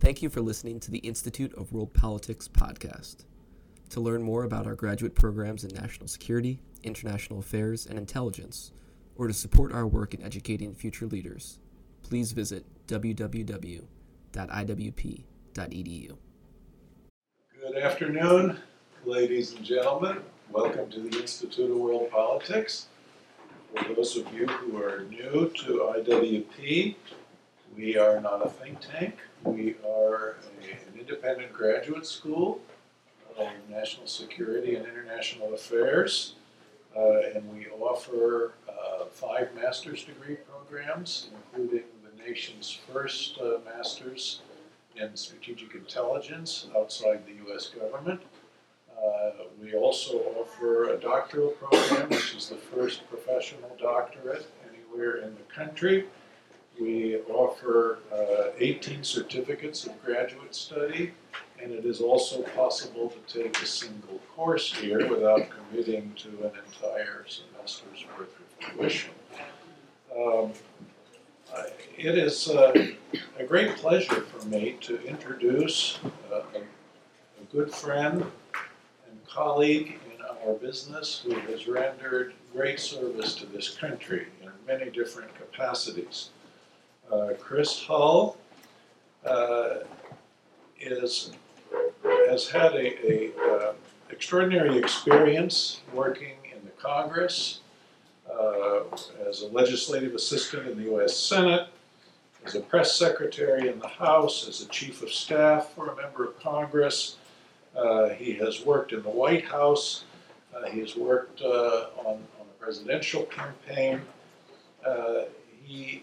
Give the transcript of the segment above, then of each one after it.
Thank you for listening to the Institute of World Politics podcast. To learn more about our graduate programs in national security, international affairs, and intelligence, or to support our work in educating future leaders, please visit www.iwp.edu. Good afternoon, ladies and gentlemen. Welcome to the Institute of World Politics. For those of you who are new to IWP, we are not a think tank. We are a- an independent graduate school of national security and international affairs. Uh, and we offer uh, five master's degree programs, including the nation's first uh, master's in strategic intelligence outside the U.S. government. Uh, we also offer a doctoral program, which is the first professional doctorate anywhere in the country. We offer uh, 18 certificates of graduate study, and it is also possible to take a single course here without committing to an entire semester's worth of tuition. Um, It is uh, a great pleasure for me to introduce uh, a a good friend and colleague in our business who has rendered great service to this country in many different capacities. Uh, Chris Hull uh, is, has had a, uh, extraordinary experience working in the Congress, as a legislative assistant in the U.S. Senate, as a press secretary in the House, as a chief of staff for a member of Congress. Uh, he has worked in the White House. Uh, he has worked uh, on, on a presidential campaign. He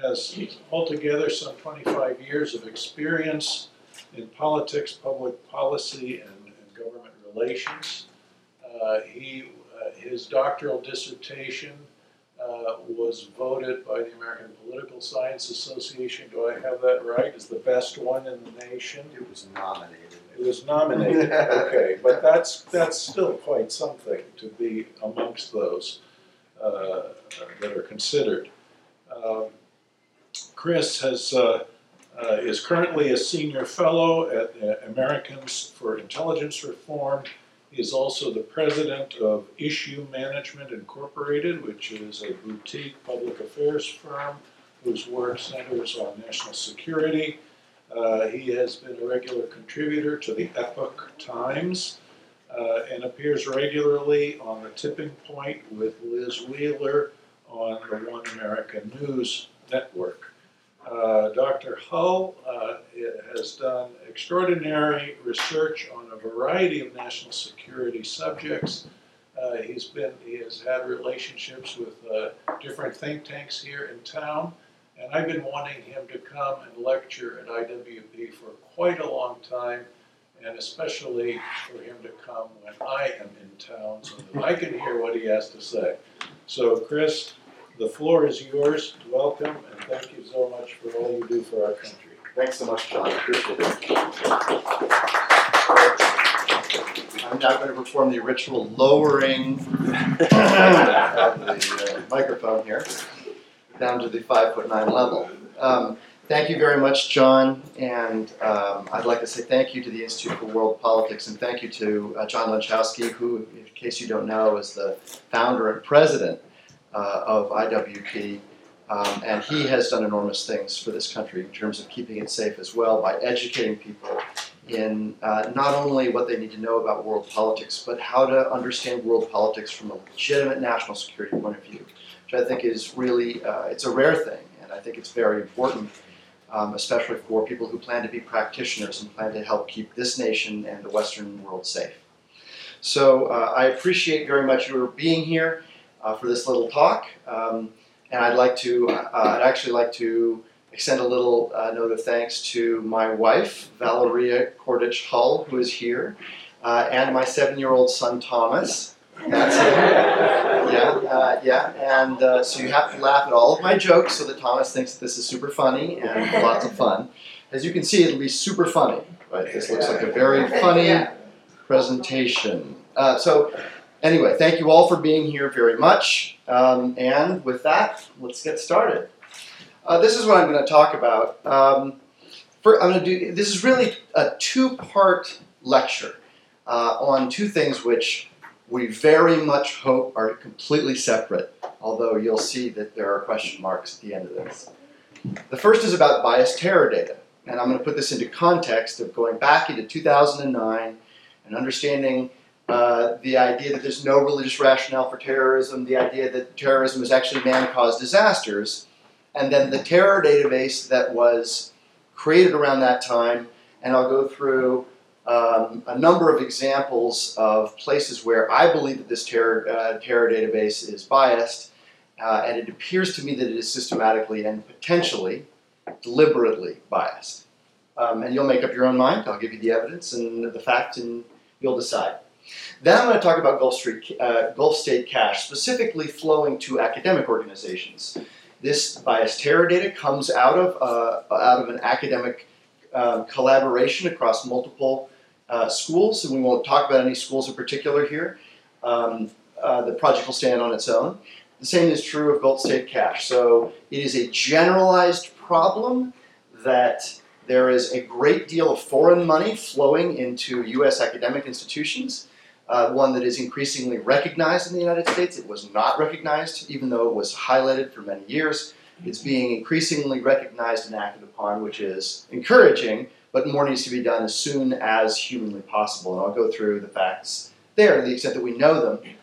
has altogether some 25 years of experience in politics, public policy, and, and government relations. Uh, he, uh, his doctoral dissertation uh, was voted by the American Political Science Association, do I have that right, as the best one in the nation? It was nominated. It was nominated, okay, but that's, that's still quite something to be amongst those uh, that are considered. Um, Chris has, uh, uh, is currently a senior fellow at uh, Americans for Intelligence Reform. He is also the president of Issue Management Incorporated, which is a boutique public affairs firm whose work centers on national security. Uh, he has been a regular contributor to the Epoch Times uh, and appears regularly on the tipping point with Liz Wheeler on the One America News Network. Uh, Dr. Hull uh, has done extraordinary research on a variety of national security subjects. Uh, he's been, he has had relationships with uh, different think tanks here in town, and I've been wanting him to come and lecture at IWP for quite a long time, and especially for him to come when I am in town so that I can hear what he has to say. So, Chris, the floor is yours. Welcome, and thank you so much for all you do for our country. Thanks so much, John. Appreciate it. I'm now going to perform the ritual lowering of the uh, microphone here down to the five foot nine level. Um, thank you very much, John, and um, I'd like to say thank you to the Institute for World Politics and thank you to uh, John Lenczowski, who, in case you don't know, is the founder and president uh, of IWP. Um, and he has done enormous things for this country in terms of keeping it safe as well by educating people in uh, not only what they need to know about world politics, but how to understand world politics from a legitimate national security point of view, which I think is really uh, it's a rare thing, and I think it's very important, um, especially for people who plan to be practitioners and plan to help keep this nation and the Western world safe. So uh, I appreciate very much your being here uh, for this little talk. Um, and I'd like to, uh, I'd actually like to extend a little uh, note of thanks to my wife, Valeria Kordich Hull, who is here, uh, and my seven year old son, Thomas. That's him. Yeah, uh, yeah. And uh, so you have to laugh at all of my jokes so that Thomas thinks that this is super funny and lots of fun. As you can see, it'll be super funny. Right? This looks like a very funny presentation. Uh, so, anyway, thank you all for being here very much. Um, and with that, let's get started. Uh, this is what I'm going to talk about. Um, for, I'm going to do this is really a two-part lecture uh, on two things which we very much hope are completely separate. Although you'll see that there are question marks at the end of this. The first is about biased terror data, and I'm going to put this into context of going back into 2009 and understanding uh, the idea that there's no religious rationale for terrorism, the idea that terrorism is actually man-caused disasters, and then the terror database that was created around that time, and I'll go through um, a number of examples of places where I believe that this terror, uh, terror database is biased, uh, and it appears to me that it is systematically and potentially deliberately biased. Um, and you'll make up your own mind. I'll give you the evidence and the facts, and you'll decide. Then I'm going to talk about Gulf, Street, uh, Gulf State cash, specifically flowing to academic organizations. This biased terror data comes out of, uh, out of an academic uh, collaboration across multiple uh, schools, and we won't talk about any schools in particular here. Um, uh, the project will stand on its own. The same is true of Gulf State cash. So it is a generalized problem that there is a great deal of foreign money flowing into U.S. academic institutions uh, one that is increasingly recognized in the United States. It was not recognized, even though it was highlighted for many years. It's being increasingly recognized and acted upon, which is encouraging, but more needs to be done as soon as humanly possible. And I'll go through the facts there to the extent that we know them.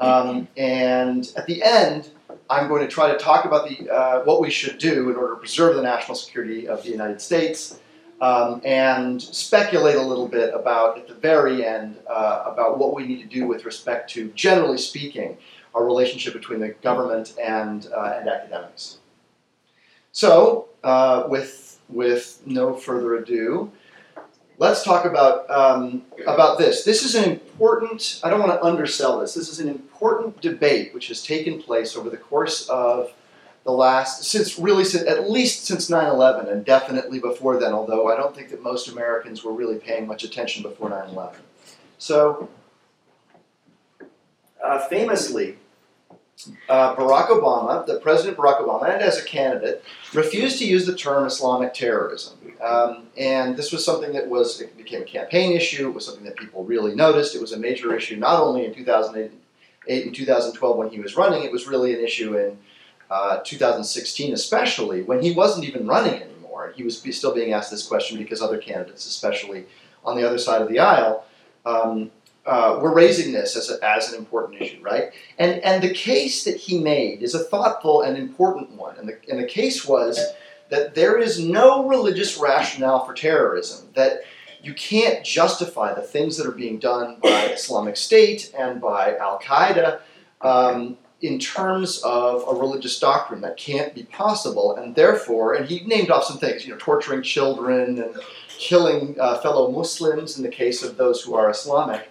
Um, and at the end, I'm going to try to talk about the, uh, what we should do in order to preserve the national security of the United States um, and speculate a little bit about, at the very end, uh, about what we need to do with respect to, generally speaking, our relationship between the government and, uh, and academics. So, uh, with, with no further ado, let's talk about, um, about this. This is an important, I don't want to undersell this, this is an important debate which has taken place over the course of the last since really since, at least since 9/11 and definitely before then. Although I don't think that most Americans were really paying much attention before 9/11. So uh, famously, uh, Barack Obama, the President Barack Obama, and as a candidate, refused to use the term Islamic terrorism. Um, and this was something that was it became a campaign issue. It was something that people really noticed. It was a major issue not only in 2008 and 2012 when he was running. It was really an issue in uh, 2016, especially when he wasn't even running anymore. He was still being asked this question because other candidates, especially on the other side of the aisle, um, uh, were raising this as, a, as an important issue, right? And, and the case that he made is a thoughtful and important one. And the, and the case was that there is no religious rationale for terrorism, that you can't justify the things that are being done by Islamic State and by Al Qaeda um, in terms of a religious doctrine that can't be possible, and therefore, and he named off some things, you know, torturing children and killing uh, fellow Muslims in the case of those who are Islamic.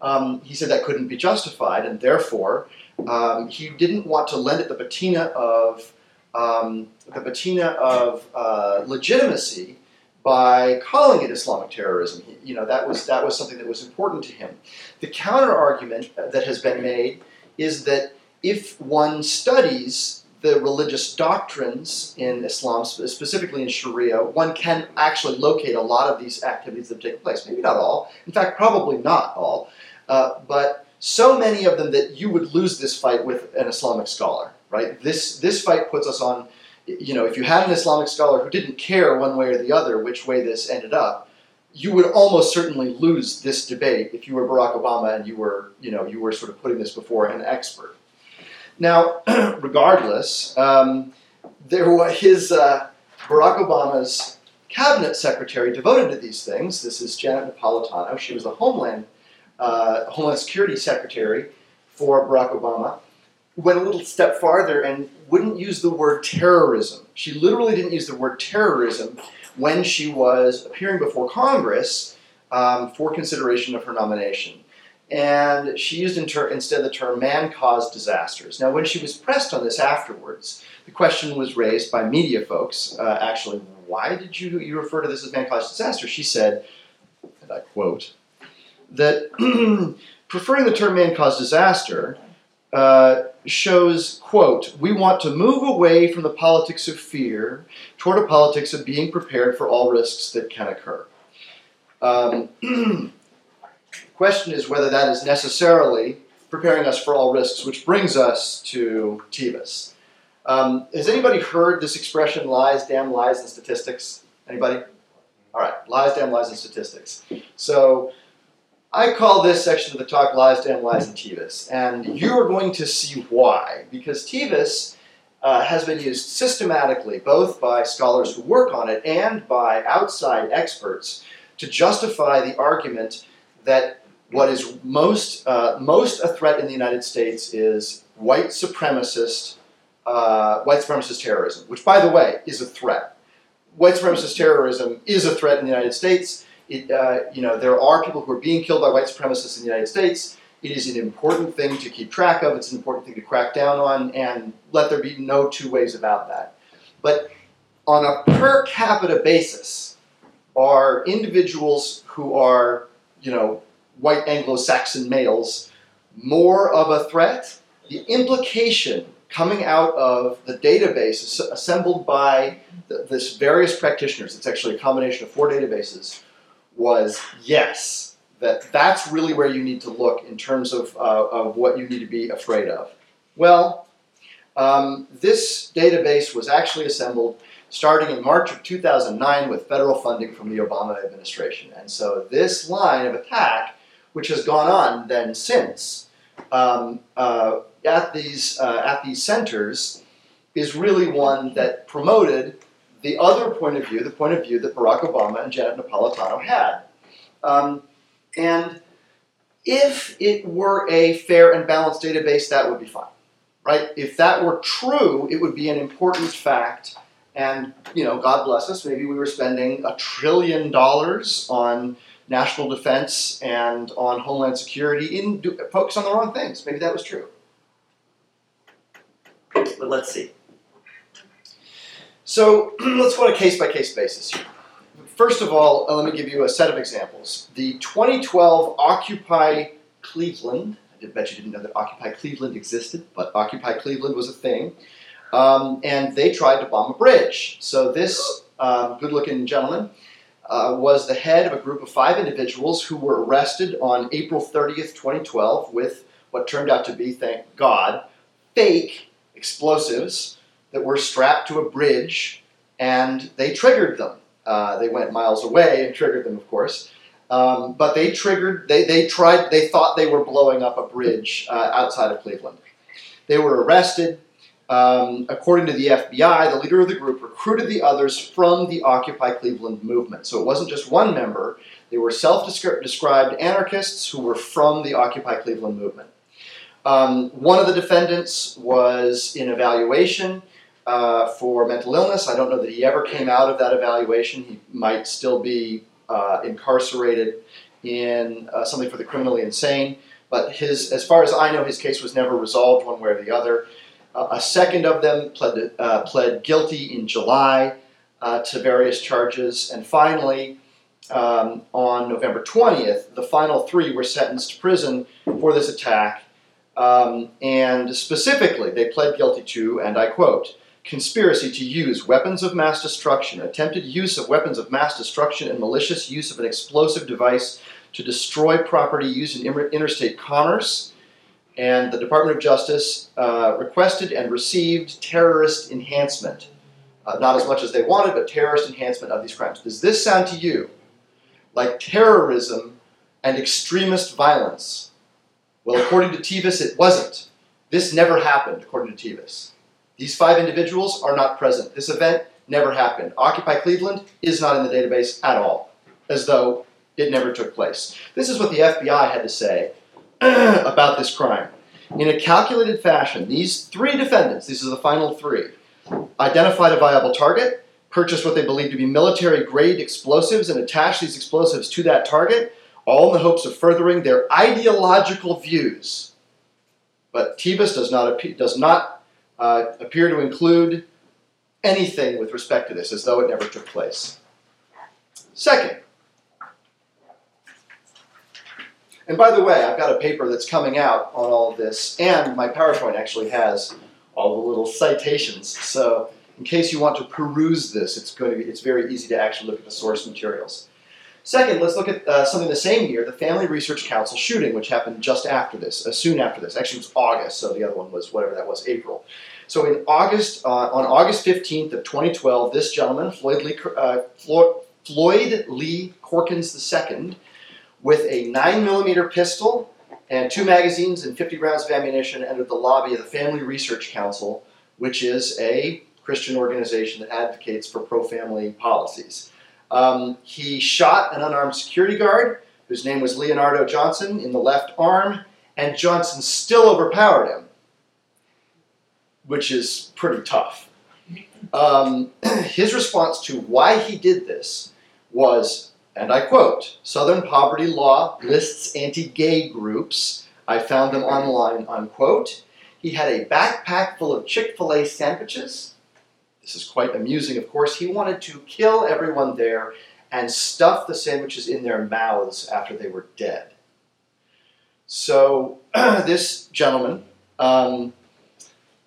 Um, he said that couldn't be justified, and therefore, um, he didn't want to lend it the patina of um, the patina of uh, legitimacy by calling it Islamic terrorism. He, you know, that was that was something that was important to him. The counter argument that has been made is that if one studies the religious doctrines in Islam, specifically in Sharia, one can actually locate a lot of these activities that take place. Maybe not all. In fact, probably not all. Uh, but so many of them that you would lose this fight with an Islamic scholar, right? This, this fight puts us on, you know, if you had an Islamic scholar who didn't care one way or the other which way this ended up, you would almost certainly lose this debate if you were Barack Obama and you were, you know, you were sort of putting this before an expert. Now, regardless, um, there was his uh, Barack Obama's cabinet secretary devoted to these things. This is Janet Napolitano. She was the Homeland uh, Homeland Security Secretary for Barack Obama. Went a little step farther and wouldn't use the word terrorism. She literally didn't use the word terrorism when she was appearing before Congress um, for consideration of her nomination and she used in instead the term man caused disasters. Now, when she was pressed on this afterwards, the question was raised by media folks uh, actually, why did you, you refer to this as man caused disaster? She said, and I quote, that preferring the term man caused disaster uh, shows, quote, we want to move away from the politics of fear toward a politics of being prepared for all risks that can occur. Um, question is whether that is necessarily preparing us for all risks, which brings us to TEVUS. Um, has anybody heard this expression, lies, damn lies, and statistics? Anybody? All right, lies, damn lies, and statistics. So I call this section of the talk Lies, Damn Lies, and TEVUS. And you're going to see why. Because TEVUS uh, has been used systematically, both by scholars who work on it and by outside experts, to justify the argument that what is most, uh, most a threat in the United States is white supremacist uh, white supremacist terrorism, which, by the way, is a threat. White supremacist terrorism is a threat in the United States. It, uh, you know, there are people who are being killed by white supremacists in the United States. It is an important thing to keep track of. It's an important thing to crack down on, and let there be no two ways about that. But on a per capita basis, are individuals who are, you know, white Anglo-Saxon males more of a threat? The implication coming out of the database assembled by the, this various practitioners, it's actually a combination of four databases, was yes, that that's really where you need to look in terms of, uh, of what you need to be afraid of. Well, um, this database was actually assembled starting in March of 2009 with federal funding from the Obama administration. And so this line of attack, which has gone on then since, um, uh, at these uh, at these centers is really one that promoted the other point of view, the point of view that Barack Obama and Janet Napolitano had. Um, and if it were a fair and balanced database, that would be fine, right? If that were true, it would be an important fact. And you know, God bless us, maybe we were spending a trillion dollars on national defense and on homeland security in do, focus on the wrong things. Maybe that was true. But let's see. So let's go on a case by case basis here. First of all, uh, let me give you a set of examples. The 2012 Occupy Cleveland, I bet you didn't know that Occupy Cleveland existed, but Occupy Cleveland was a thing. Um, and they tried to bomb a bridge. So this um, good looking gentleman uh, was the head of a group of five individuals who were arrested on April 30th, 2012, with what turned out to be, thank God, fake explosives that were strapped to a bridge, and they triggered them. Uh, they went miles away and triggered them, of course. Um, but they triggered, they, they tried, they thought they were blowing up a bridge uh, outside of Cleveland. They were arrested. Um, according to the FBI, the leader of the group recruited the others from the Occupy Cleveland movement. So it wasn't just one member, they were self described anarchists who were from the Occupy Cleveland movement. Um, one of the defendants was in evaluation uh, for mental illness. I don't know that he ever came out of that evaluation. He might still be uh, incarcerated in uh, something for the criminally insane. But his, as far as I know, his case was never resolved one way or the other. Uh, a second of them pled, uh, pled guilty in July uh, to various charges. And finally, um, on November 20th, the final three were sentenced to prison for this attack um, and specifically, they pled guilty to, and I quote, conspiracy to use weapons of mass destruction, attempted use of weapons of mass destruction, and malicious use of an explosive device to destroy property used in interstate commerce. And the Department of Justice uh, requested and received terrorist enhancement. Uh, not as much as they wanted, but terrorist enhancement of these crimes. Does this sound to you like terrorism and extremist violence? Well, according to TEVUS, it wasn't. This never happened, according to TEVUS. These five individuals are not present. This event never happened. Occupy Cleveland is not in the database at all, as though it never took place. This is what the FBI had to say about this crime. In a calculated fashion, these three defendants, these are the final three, identified a viable target, purchased what they believed to be military grade explosives, and attached these explosives to that target all in the hopes of furthering their ideological views. But TEVUS does not, appear, does not uh, appear to include anything with respect to this, as though it never took place. Second, And by the way, I've got a paper that's coming out on all of this, and my PowerPoint actually has all the little citations. So in case you want to peruse this, it's going to be it's very easy to actually look at the source materials. Second, let's look at uh, something the same year, the Family Research Council shooting, which happened just after this, uh, soon after this. Actually, it was August, so the other one was whatever that was, April. So in August, uh, on August 15th of 2012, this gentleman, Floyd Lee, uh, Floyd, Lee Corkins II, with a 9mm pistol and two magazines and 50 rounds of ammunition entered the lobby of the Family Research Council, which is a Christian organization that advocates for pro-family policies. Um, he shot an unarmed security guard whose name was Leonardo Johnson in the left arm, and Johnson still overpowered him, which is pretty tough. Um, his response to why he did this was, and I quote, Southern poverty law lists anti gay groups. I found them online, unquote. He had a backpack full of Chick fil A sandwiches this is quite amusing, of course. He wanted to kill everyone there and stuff the sandwiches in their mouths after they were dead. So this gentleman um,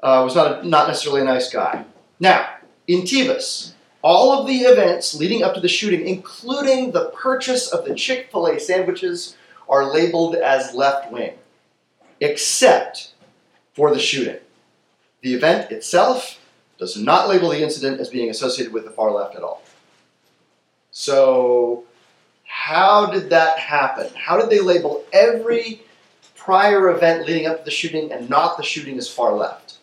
uh, was not, a, not necessarily a nice guy. Now, in TEVUS, all of the events leading up to the shooting, including the purchase of the Chick fil A sandwiches, are labeled as left wing, except for the shooting. The event itself does not label the incident as being associated with the far left at all. So, how did that happen? How did they label every prior event leading up to the shooting and not the shooting as far left?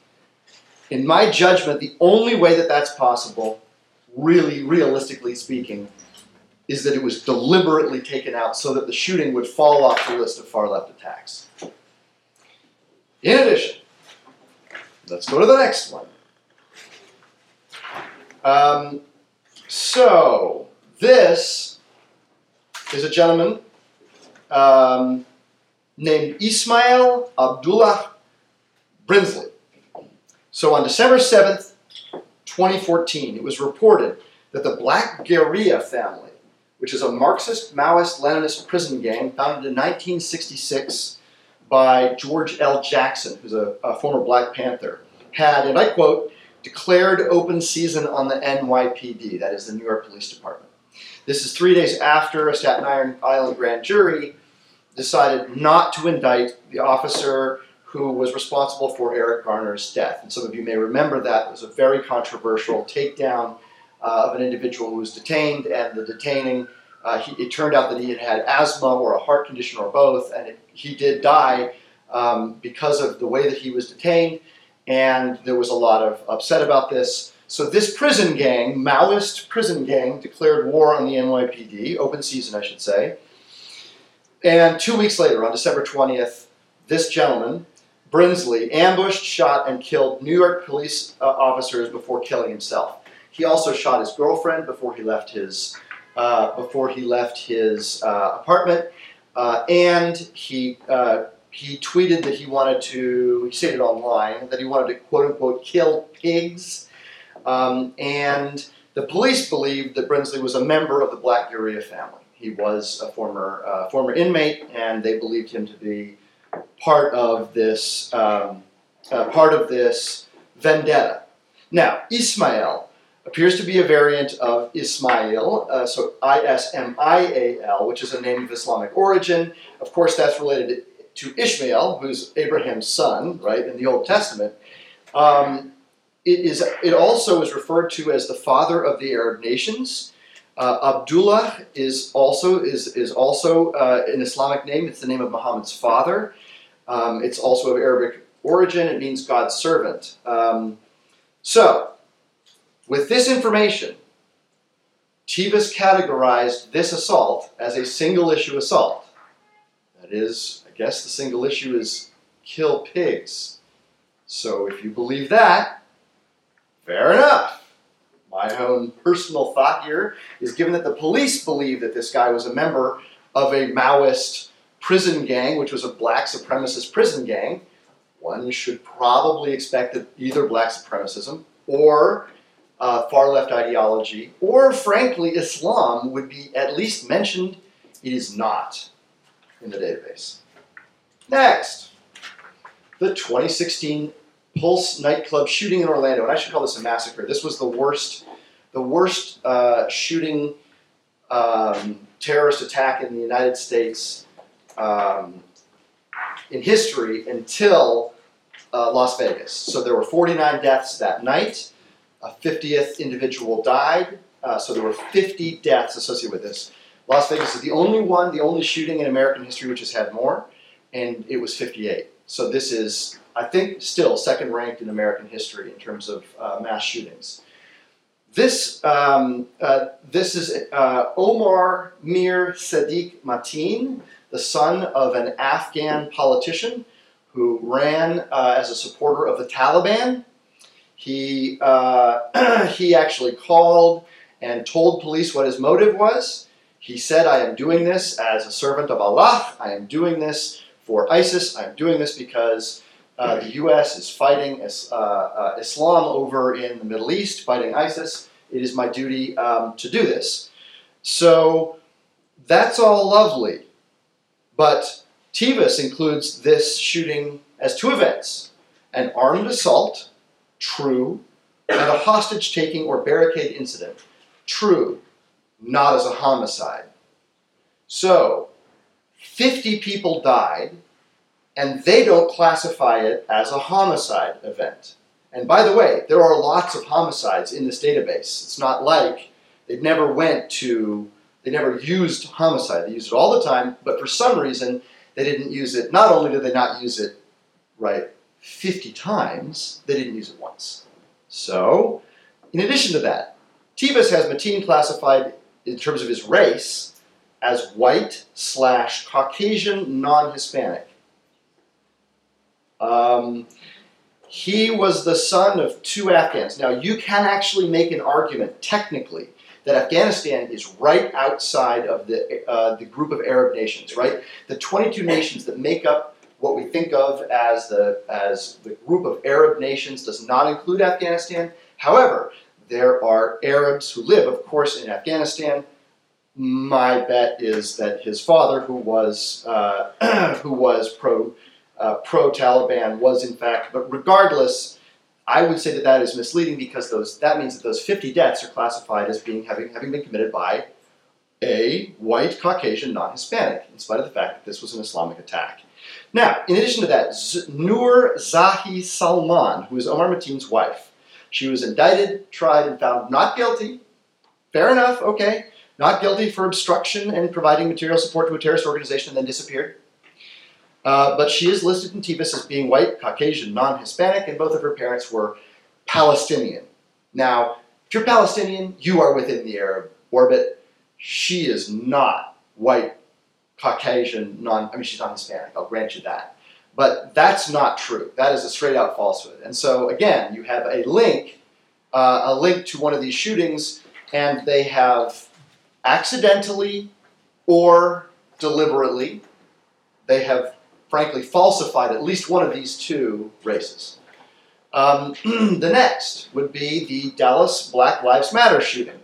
In my judgment, the only way that that's possible, really realistically speaking, is that it was deliberately taken out so that the shooting would fall off the list of far left attacks. In addition, let's go to the next one. Um, so, this is a gentleman um, named Ismail Abdullah Brinsley. So, on December 7th, 2014, it was reported that the Black Guerrilla family, which is a Marxist Maoist Leninist prison gang founded in 1966 by George L. Jackson, who's a, a former Black Panther, had, and I quote, declared open season on the NYPD, that is the New York Police Department. This is three days after a Staten Island grand jury decided not to indict the officer who was responsible for Eric Garner's death. And some of you may remember that. It was a very controversial takedown uh, of an individual who was detained, and the detaining, uh, he, it turned out that he had had asthma or a heart condition or both, and it, he did die um, because of the way that he was detained and there was a lot of upset about this. So this prison gang, Maoist prison gang, declared war on the NYPD, open season, I should say. And two weeks later, on December 20th, this gentleman, Brinsley, ambushed, shot, and killed New York police uh, officers before killing himself. He also shot his girlfriend before he left his uh, before he left his uh, apartment, uh, and he uh, he tweeted that he wanted to, he stated online that he wanted to quote unquote kill pigs. Um, and the police believed that Brinsley was a member of the Black Guerrilla family. He was a former, uh, former inmate, and they believed him to be part of this, um, uh, part of this vendetta. Now, Ismail appears to be a variant of Ismail, uh, so I S M I A L, which is a name of Islamic origin. Of course, that's related to to Ishmael, who's Abraham's son, right, in the Old Testament, um, it, is, it also is referred to as the father of the Arab nations. Uh, Abdullah is also, is, is also uh, an Islamic name. It's the name of Muhammad's father. Um, it's also of Arabic origin. It means God's servant. Um, so, with this information, TEVUS categorized this assault as a single issue assault. That is, I guess the single issue is kill pigs. So if you believe that, fair enough. My own personal thought here is given that the police believe that this guy was a member of a Maoist prison gang, which was a black supremacist prison gang, one should probably expect that either black supremacism or uh, far left ideology, or frankly, Islam would be at least mentioned. It is not. in the database. Next, the 2016 Pulse nightclub shooting in Orlando, and I should call this a massacre. This was the worst, the worst uh, shooting um, terrorist attack in the United States um, in history until uh, Las Vegas. So there were 49 deaths that night. A 50th individual died. Uh, so there were 50 deaths associated with this. Las Vegas is the only one, the only shooting in American history which has had more, and it was 58. So this is I think, still second ranked in American history in terms of uh, mass shootings. This, um, uh, this is uh, Omar Mir Sadiq Mateen, the son of an Afghan politician who ran uh, as a supporter of the Taliban. He, uh, he actually called and told police what his motive was. He said, I am doing this as a servant of Allah. I am doing this for ISIS. I am doing this because uh, the U.S. is fighting uh, uh, Islam over in the Middle East, fighting ISIS. It is my duty um, to do this. So that's all lovely. But TEVUS includes this shooting as two events an armed assault, true, and a hostage taking or barricade incident, true, not as a homicide. So, 50 people died and they don't classify it as a homicide event. And by the way, there are lots of homicides in this database. It's not like they never went to, they never used homicide. They used it all the time, but for some reason, they didn't use it. Not only did they not use it, right, 50 times, they didn't use it once. So, in addition to that, TEVUS has Mateen classified in terms of his race as white slash Caucasian non Hispanic. Um, he was the son of two Afghans. Now, you can actually make an argument, technically, that Afghanistan is right outside of the, uh, the group of Arab nations, right? The 22 nations that make up what we think of as the, as the group of Arab nations does not include Afghanistan. However, there are Arabs who live, of course, in Afghanistan. My bet is that his father, who was, uh, who was pro uh, pro-Taliban was in fact. But regardless, I would say that that is misleading because those that means that those 50 deaths are classified as being having having been committed by a white Caucasian non-Hispanic, in spite of the fact that this was an Islamic attack. Now, in addition to that, Z- Nur Zahi Salman, who is Omar Mateen's wife, she was indicted, tried, and found not guilty. Fair enough, okay. Not guilty for obstruction and providing material support to a terrorist organization and then disappeared. Uh, but she is listed in TEVUS as being white, Caucasian, non Hispanic, and both of her parents were Palestinian. Now, if you're Palestinian, you are within the Arab orbit. She is not white, Caucasian, non, I mean, she's not Hispanic, I'll grant you that. But that's not true. That is a straight out falsehood. And so, again, you have a link, uh, a link to one of these shootings, and they have accidentally or deliberately, they have frankly falsified at least one of these two races. Um, the next would be the Dallas Black Lives Matter shooting.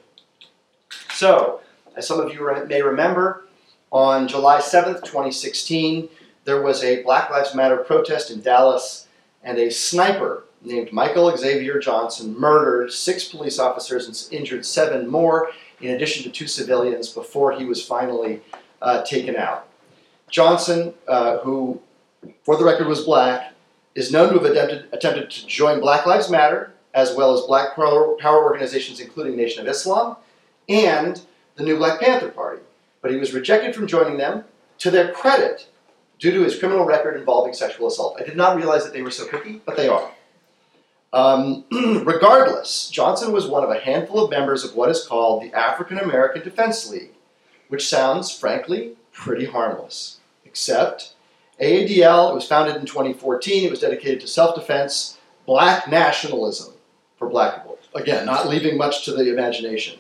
So, as some of you may remember, on July 7th, 2016, there was a Black Lives Matter protest in Dallas, and a sniper named Michael Xavier Johnson murdered six police officers and injured seven more, in addition to two civilians, before he was finally uh, taken out. Johnson, uh, who, for the record, was black, is known to have attempted, attempted to join Black Lives Matter, as well as black power, organizations, including Nation of Islam, and the New Black Panther Party. But he was rejected from joining them, to their credit, due to his criminal record involving sexual assault. I did not realize that they were so picky, but they are. Um, regardless, Johnson was one of a handful of members of what is called the African American Defense League, which sounds, frankly, pretty harmless except AADL, it was founded in 2014. It was dedicated to self defense, black nationalism for black people. Again, not leaving much to the imagination.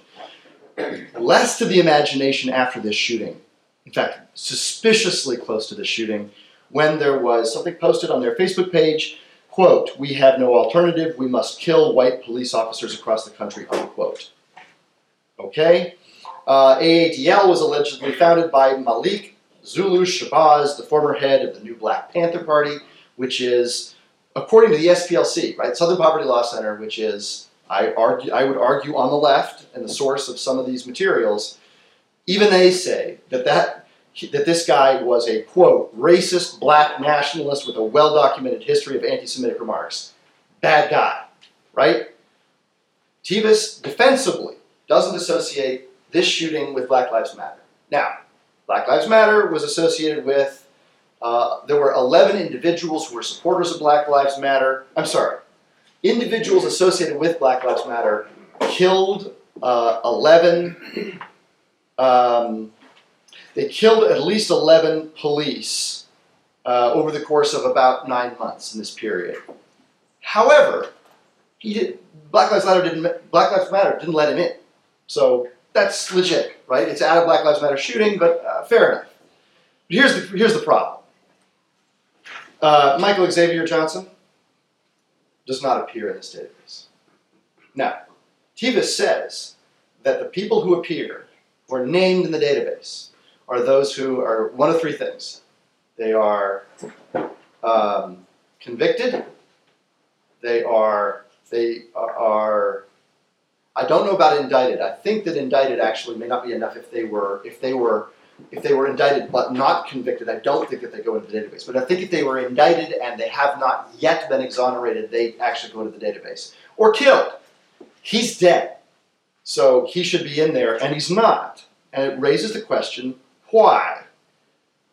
Less to the imagination after this shooting. In fact, suspiciously close to the shooting, when there was something posted on their Facebook page quote, We have no alternative, we must kill white police officers across the country, unquote. Okay? Uh, AADL was allegedly founded by Malik Zulu Shabazz, the former head of the new Black Panther Party, which is, according to the SPLC, right, Southern Poverty Law Center, which is, I argue, I would argue, on the left and the source of some of these materials, even they say that that that this guy was a quote racist black nationalist with a well-documented history of anti-Semitic remarks. Bad guy, right? TEVUS defensively doesn't associate this shooting with Black Lives Matter. Now, Black Lives Matter was associated with, uh, there were 11 individuals who were supporters of Black Lives Matter. I'm sorry, individuals associated with Black Lives Matter killed uh, 11, um, they killed at least 11 police uh, over the course of about nine months in this period. However, he did, Black Lives Matter didn't Black Lives Matter didn't let him in. So that's legit, right? It's out of Black Lives Matter shooting, but uh, fair enough. But here's the, here's the problem. Uh, Michael Xavier Johnson does not appear in this database. Now, TEVUS says that the people who appear, are named in the database, are those who are one of three things. They are um, convicted. They are they are I don't know about indicted. I think that indicted actually may not be enough if they were if they were if they were indicted but not convicted. I don't think that they go into the database. But I think if they were indicted and they have not yet been exonerated, they actually go into the database or killed. He's dead, so he should be in there, and he's not. And it raises the question: Why?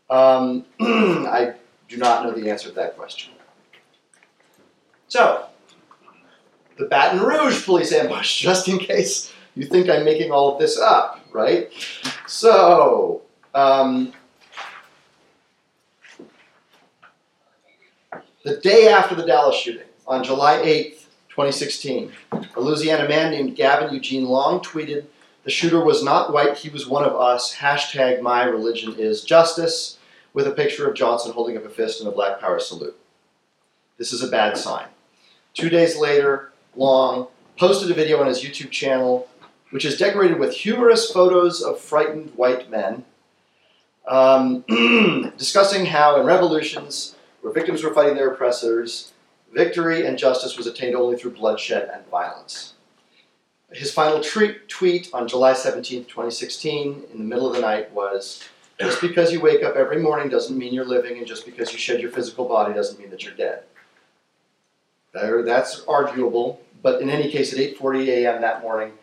Um, I do not know the answer to that question. So, the Baton Rouge police ambush, just in case you think I'm making all of this up, right? So, um, the day after the Dallas shooting, on July 8th, 2016, a Louisiana man named Gavin Eugene Long tweeted, The shooter was not white, he was one of us. Hashtag my religion is justice, with a picture of Johnson holding up a fist in a black power salute. This is a bad sign. Two days later, Long posted a video on his YouTube channel, which is decorated with humorous photos of frightened white men, um, discussing how in revolutions where victims were fighting their oppressors, victory and justice was attained only through bloodshed and violence. His final tweet on July 17, 2016, in the middle of the night, was Just because you wake up every morning doesn't mean you're living, and just because you shed your physical body doesn't mean that you're dead. There, that's arguable, but in any case, at 8:40 a.m. that morning,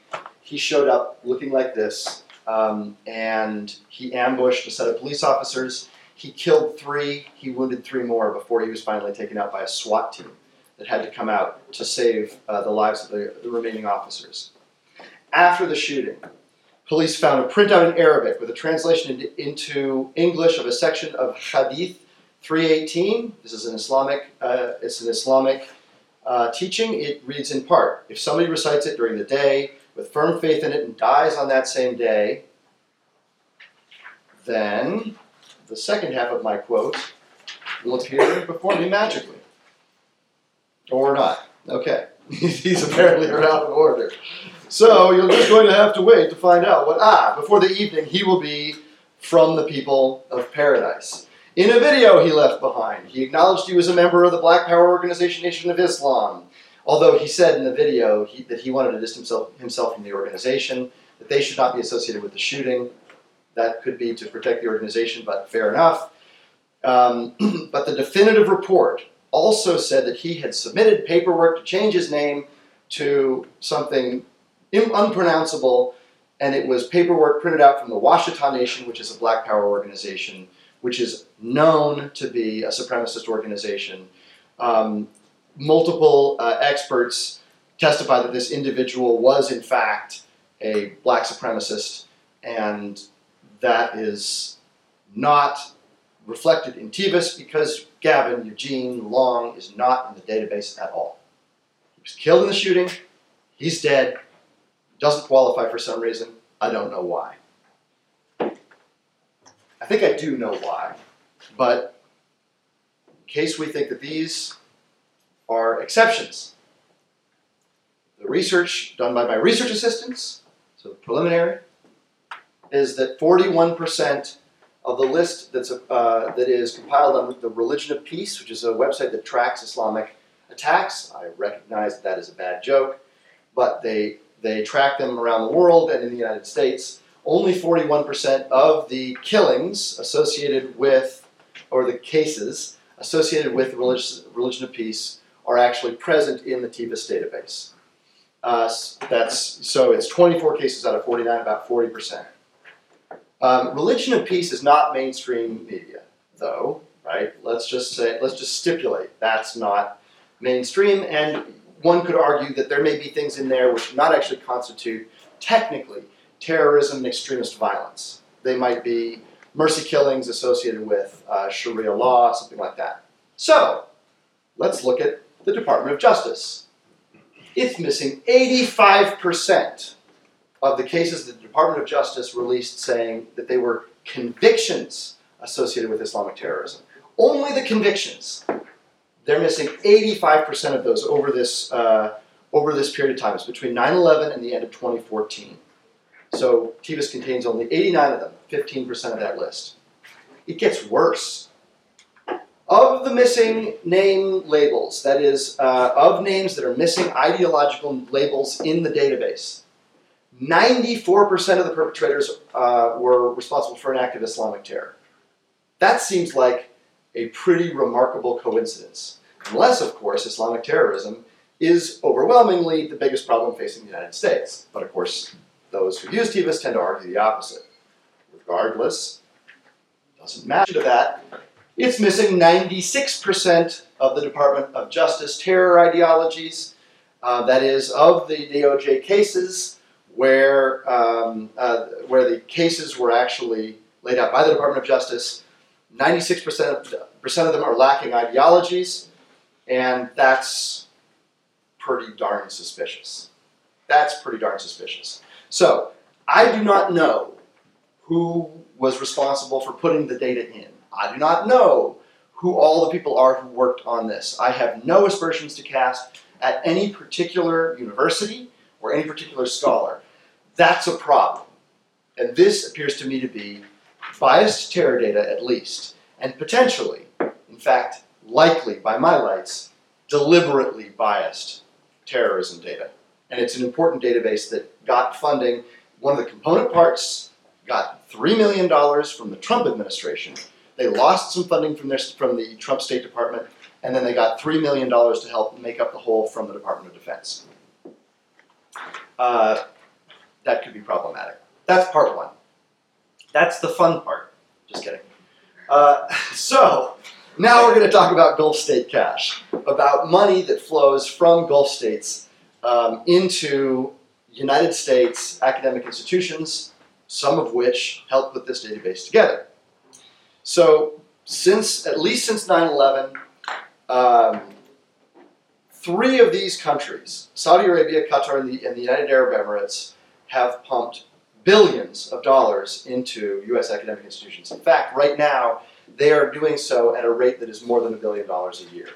he showed up looking like this, um, and he ambushed a set of police officers. He killed three. He wounded three more before he was finally taken out by a SWAT team that had to come out to save uh, the lives of the, the remaining officers. After the shooting, police found a printout in Arabic with a translation into, into English of a section of Hadith 318. This is an Islamic. Uh, it's an Islamic uh, teaching, it reads in part If somebody recites it during the day with firm faith in it and dies on that same day, then the second half of my quote will appear before me magically. Or not. Okay. These apparently are out of order. So you're just going to have to wait to find out what, ah, before the evening, he will be from the people of paradise. In a video he left behind, he acknowledged he was a member of the Black Power organization Nation of Islam, although he said in the video he, that he wanted to distance himself, himself from the organization, that they should not be associated with the shooting. That could be to protect the organization, but fair enough. Um, but the definitive report also said that he had submitted paperwork to change his name to something unpronounceable, and it was paperwork printed out from the Washitaw Nation, which is a Black Power organization which is known to be a supremacist organization. Um, multiple uh, experts testify that this individual was, in fact, a black supremacist, and that is not reflected in TEVUS because Gavin Eugene Long is not in the database at all. He was killed in the shooting, he's dead, doesn't qualify for some reason, I don't know why. I think I do know why, but in case we think that these are exceptions, the research done by my research assistants, so the preliminary, is that 41% of the list that's uh, that is compiled on the Religion of Peace, which is a website that tracks Islamic attacks. I recognize that, that is a bad joke, but they they track them around the world and in the United States. Only 41% of the killings associated with, or the cases associated with religious, religion of peace, are actually present in the TEVUS database. Uh, that's so it's 24 cases out of 49, about 40 percent. Um, religion of peace is not mainstream media, though, right? Let's just say, let's just stipulate that's not mainstream, and one could argue that there may be things in there which not actually constitute technically terrorism and extremist violence. They might be mercy killings associated with uh, Sharia law, something like that. So, let's look at the Department of Justice it's missing 85% of the cases the Department of Justice released saying that they were convictions associated with Islamic terrorism. Only the convictions. They're missing 85% of those over this, uh, over this period of time. It's between 9 11 and the end of 2014. So TEVUS contains only 89 of them, 15% of that list. It gets worse. Of the missing name labels, that is, uh, of names that are missing ideological labels in the database, 94% of the perpetrators uh, were responsible for an act of Islamic terror. That seems like a pretty remarkable coincidence. Unless, of course, Islamic terrorism is overwhelmingly the biggest problem facing the United States. But of course, those who use TEVUS tend to argue the opposite. Regardless, doesn't matter to that. It's missing 96% of the Department of Justice terror ideologies. Uh, that is, of the DOJ cases where, um, uh, where the cases were actually laid out by the Department of Justice, 96% of, percent of them are lacking ideologies, and that's pretty darn suspicious. That's pretty darn suspicious. So, I do not know who was responsible for putting the data in. I do not know who all the people are who worked on this. I have no aspersions to cast at any particular university or any particular scholar. That's a problem. And this appears to me to be biased terror data at least, and potentially, in fact, likely by my lights, deliberately biased terrorism data. And it's an important database that got funding. One of the component parts got $3 million from the Trump administration they lost some funding from, their, from the Trump State Department, and then they got $3 million to help make up the hole from the Department of Defense. Uh, that could be problematic. That's part one. That's the fun part. Just kidding. Uh, so, now we're going to talk about Gulf State cash, about money that flows from Gulf states um, into United States academic institutions, some of which help put this database together. So since at least since 9/11, um, three of these countries, Saudi Arabia, Qatar, and the, and the United Arab Emirates, have pumped billions of dollars into U.S. academic institutions. In fact, right now they are doing so at a rate that is more than a billion dollars a year.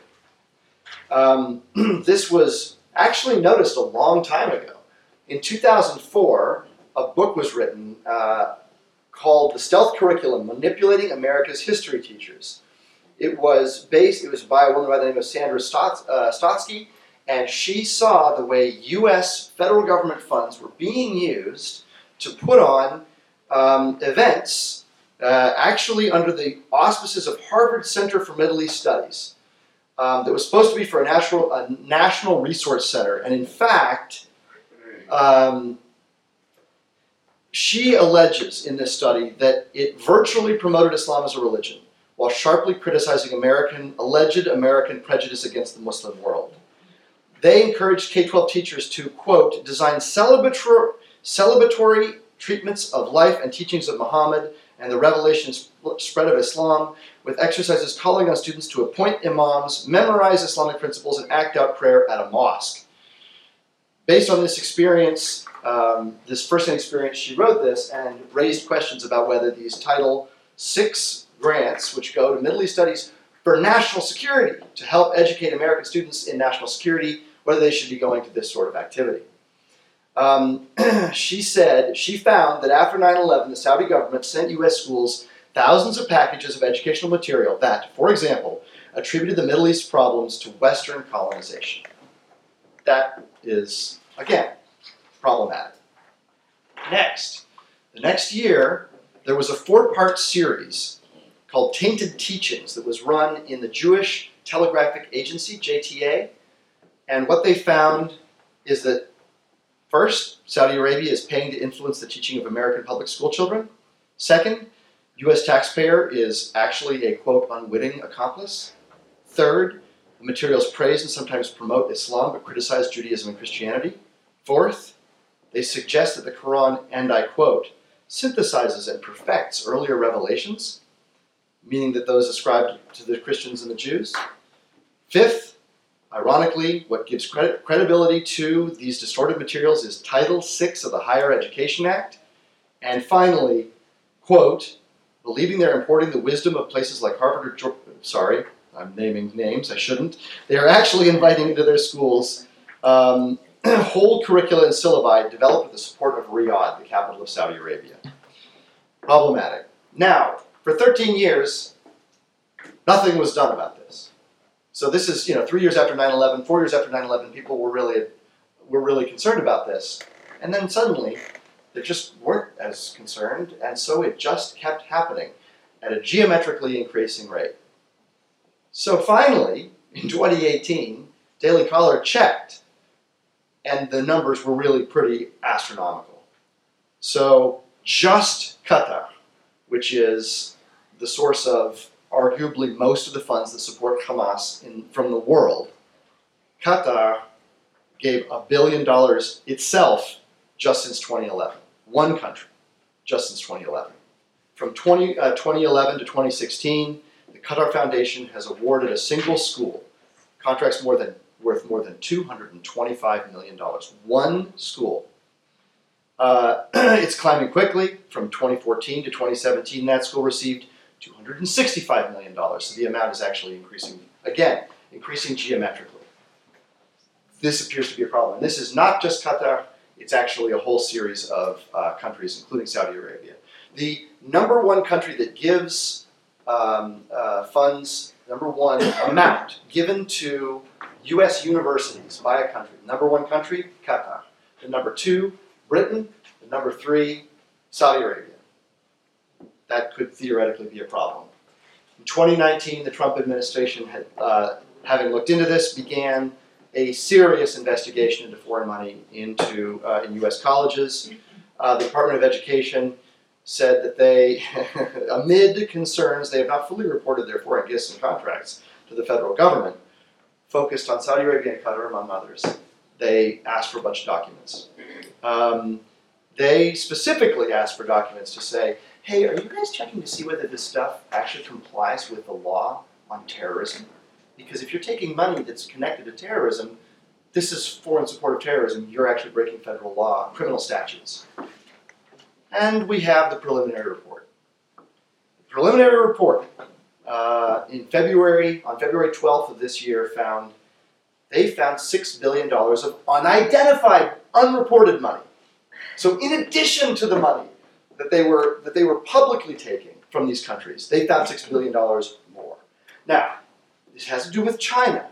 Um, this was actually noticed a long time ago. In 2004, a book was written uh, called The Stealth Curriculum Manipulating America's History Teachers. It was based, it was by a woman by the name of Sandra uh, Stotsky, and she saw the way U.S. federal government funds were being used to put on um, events uh, actually under the auspices of Harvard Center for Middle East Studies. Um, that was supposed to be for a national, a national resource center. And in fact, um, she alleges in this study that it virtually promoted Islam as a religion while sharply criticizing American alleged American prejudice against the Muslim world. They encouraged K-12 teachers to quote design celebratory, celebratory treatments of life and teachings of Muhammad and the revelation spread of Islam, with exercises calling on students to appoint imams, memorize Islamic principles, and act out prayer at a mosque. Based on this experience, um, this first-hand experience, she wrote this and raised questions about whether these Title VI grants, which go to Middle East studies for national security to help educate American students in national security, whether they should be going to this sort of activity. Um, she said she found that after 9 11, the Saudi government sent U.S. schools thousands of packages of educational material that, for example, attributed the Middle East problems to Western colonization. That is, again, problematic. Next, the next year, there was a four part series called Tainted Teachings that was run in the Jewish Telegraphic Agency, JTA. And what they found is that first, Saudi Arabia is paying to influence the teaching of American public school children. Second, US taxpayer is actually a quote unwitting accomplice. Third, the materials praise and sometimes promote Islam but criticize Judaism and Christianity. Fourth, they suggest that the Quran, and I quote, synthesizes and perfects earlier revelations, meaning that those ascribed to the Christians and the Jews. Fifth, ironically, what gives credit, credibility to these distorted materials is Title VI of the Higher Education Act. And finally, quote, believing they're importing the wisdom of places like Harvard or Georgia, sorry, I'm naming names, I shouldn't. They are actually inviting into their schools um, whole curricula and syllabi developed with the support of Riyadh, the capital of Saudi Arabia. Problematic. Now, for 13 years, nothing was done about this. So this is, you know, three years after 9/11, four years after 9/11, people were really were really concerned about this, and then suddenly they just weren't as concerned, and so it just kept happening at a geometrically increasing rate. So finally, in 2018, Daily Caller checked, and the numbers were really pretty astronomical. So just Qatar, which is the source of arguably most of the funds that support Hamas in, from the world, Qatar gave a billion dollars itself just since 2011. One country, just since 2011. From 20, uh, 2011 to 2016, the Qatar Foundation has awarded a single school contracts more than worth more than 225 million dollars. One school. Uh, it's climbing quickly. From 2014 to 2017, that school received 265 million dollars. So the amount is actually increasing again, increasing geometrically. This appears to be a problem. And this is not just Qatar. It's actually a whole series of uh, countries, including Saudi Arabia. The number one country that gives um, uh, funds, number one amount given to U.S. universities by a country. Number one country, Qatar. The number two, Britain. The number three, Saudi Arabia. That could theoretically be a problem. In 2019, the Trump administration had, uh, having looked into this, began a serious investigation into foreign money into uh, in U.S. colleges. Uh, the Department of Education said that they, amid concerns, they have not fully reported their foreign gifts and contracts to the federal government, focused on Saudi Arabia and Qatar, among others. They asked for a bunch of documents. Um, they specifically asked for documents to say, hey, are you guys checking to see whether this stuff actually complies with the law on terrorism? Because if you're taking money that's connected to terrorism, this is foreign support of terrorism, you're actually breaking federal law, criminal statutes. And we have the preliminary report. The preliminary report uh, in February, on February 12th of this year, found they found six billion dollars of unidentified, unreported money. So, in addition to the money that they were that they were publicly taking from these countries, they found six billion dollars more. Now, this has to do with China,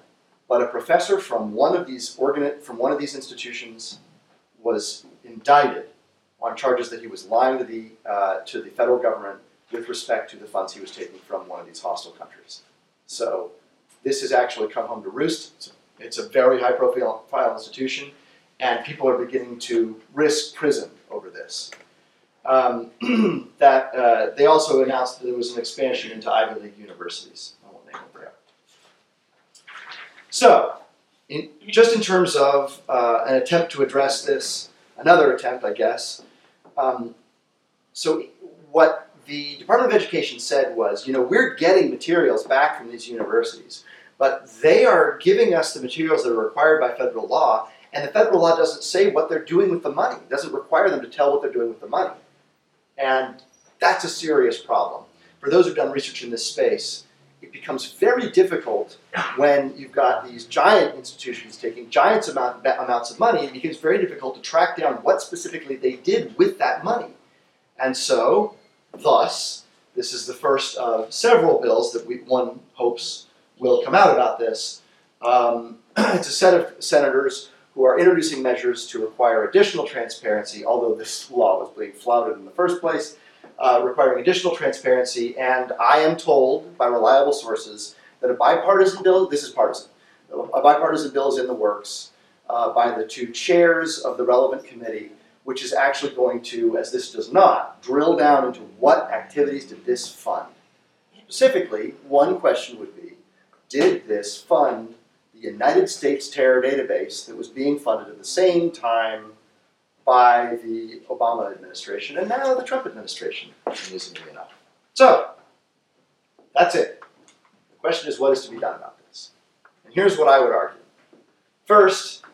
but a professor from one of these from one of these institutions was indicted on charges that he was lying to the uh, to the federal government with respect to the funds he was taking from one of these hostile countries. So this has actually come home to roost. It's a, it's a very high profile institution, and people are beginning to risk prison over this. Um, that uh, they also announced that there was an expansion into Ivy League universities. I won't name them. So, in, just in terms of uh, an attempt to address this, another attempt, I guess. Um, so, what the Department of Education said was, you know, we're getting materials back from these universities, but they are giving us the materials that are required by federal law, and the federal law doesn't say what they're doing with the money. It doesn't require them to tell what they're doing with the money. And that's a serious problem. For those who've done research in this space, it becomes very difficult when you've got these giant institutions taking giant amount, amounts of money. It becomes very difficult to track down what specifically they did with that money. And so, thus, this is the first of several bills that we, one hopes will come out about this. Um, it's a set of senators who are introducing measures to require additional transparency, although this law was being flouted in the first place, uh, requiring additional transparency. And I am told by reliable sources that a bipartisan bill, this is partisan, a bipartisan bill is in the works uh, by the two chairs of the relevant committee, which is actually going to, as this does not, drill down into what activities did this fund. Specifically, one question would be, did this fund the United States terror database that was being funded at the same time by the Obama administration and now the Trump administration, amusingly enough. So, that's it. The question is what is to be done about this? And here's what I would argue. First,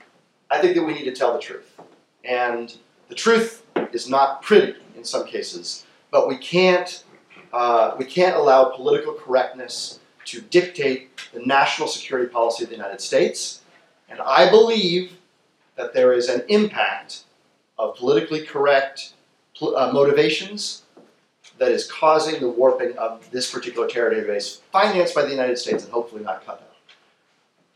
I think that we need to tell the truth. And the truth is not pretty in some cases, but we can't, uh, we can't allow political correctness to dictate the national security policy of the United States. And I believe that there is an impact of politically correct uh, motivations that is causing the warping of this particular terror database, financed by the United States and hopefully not cut out.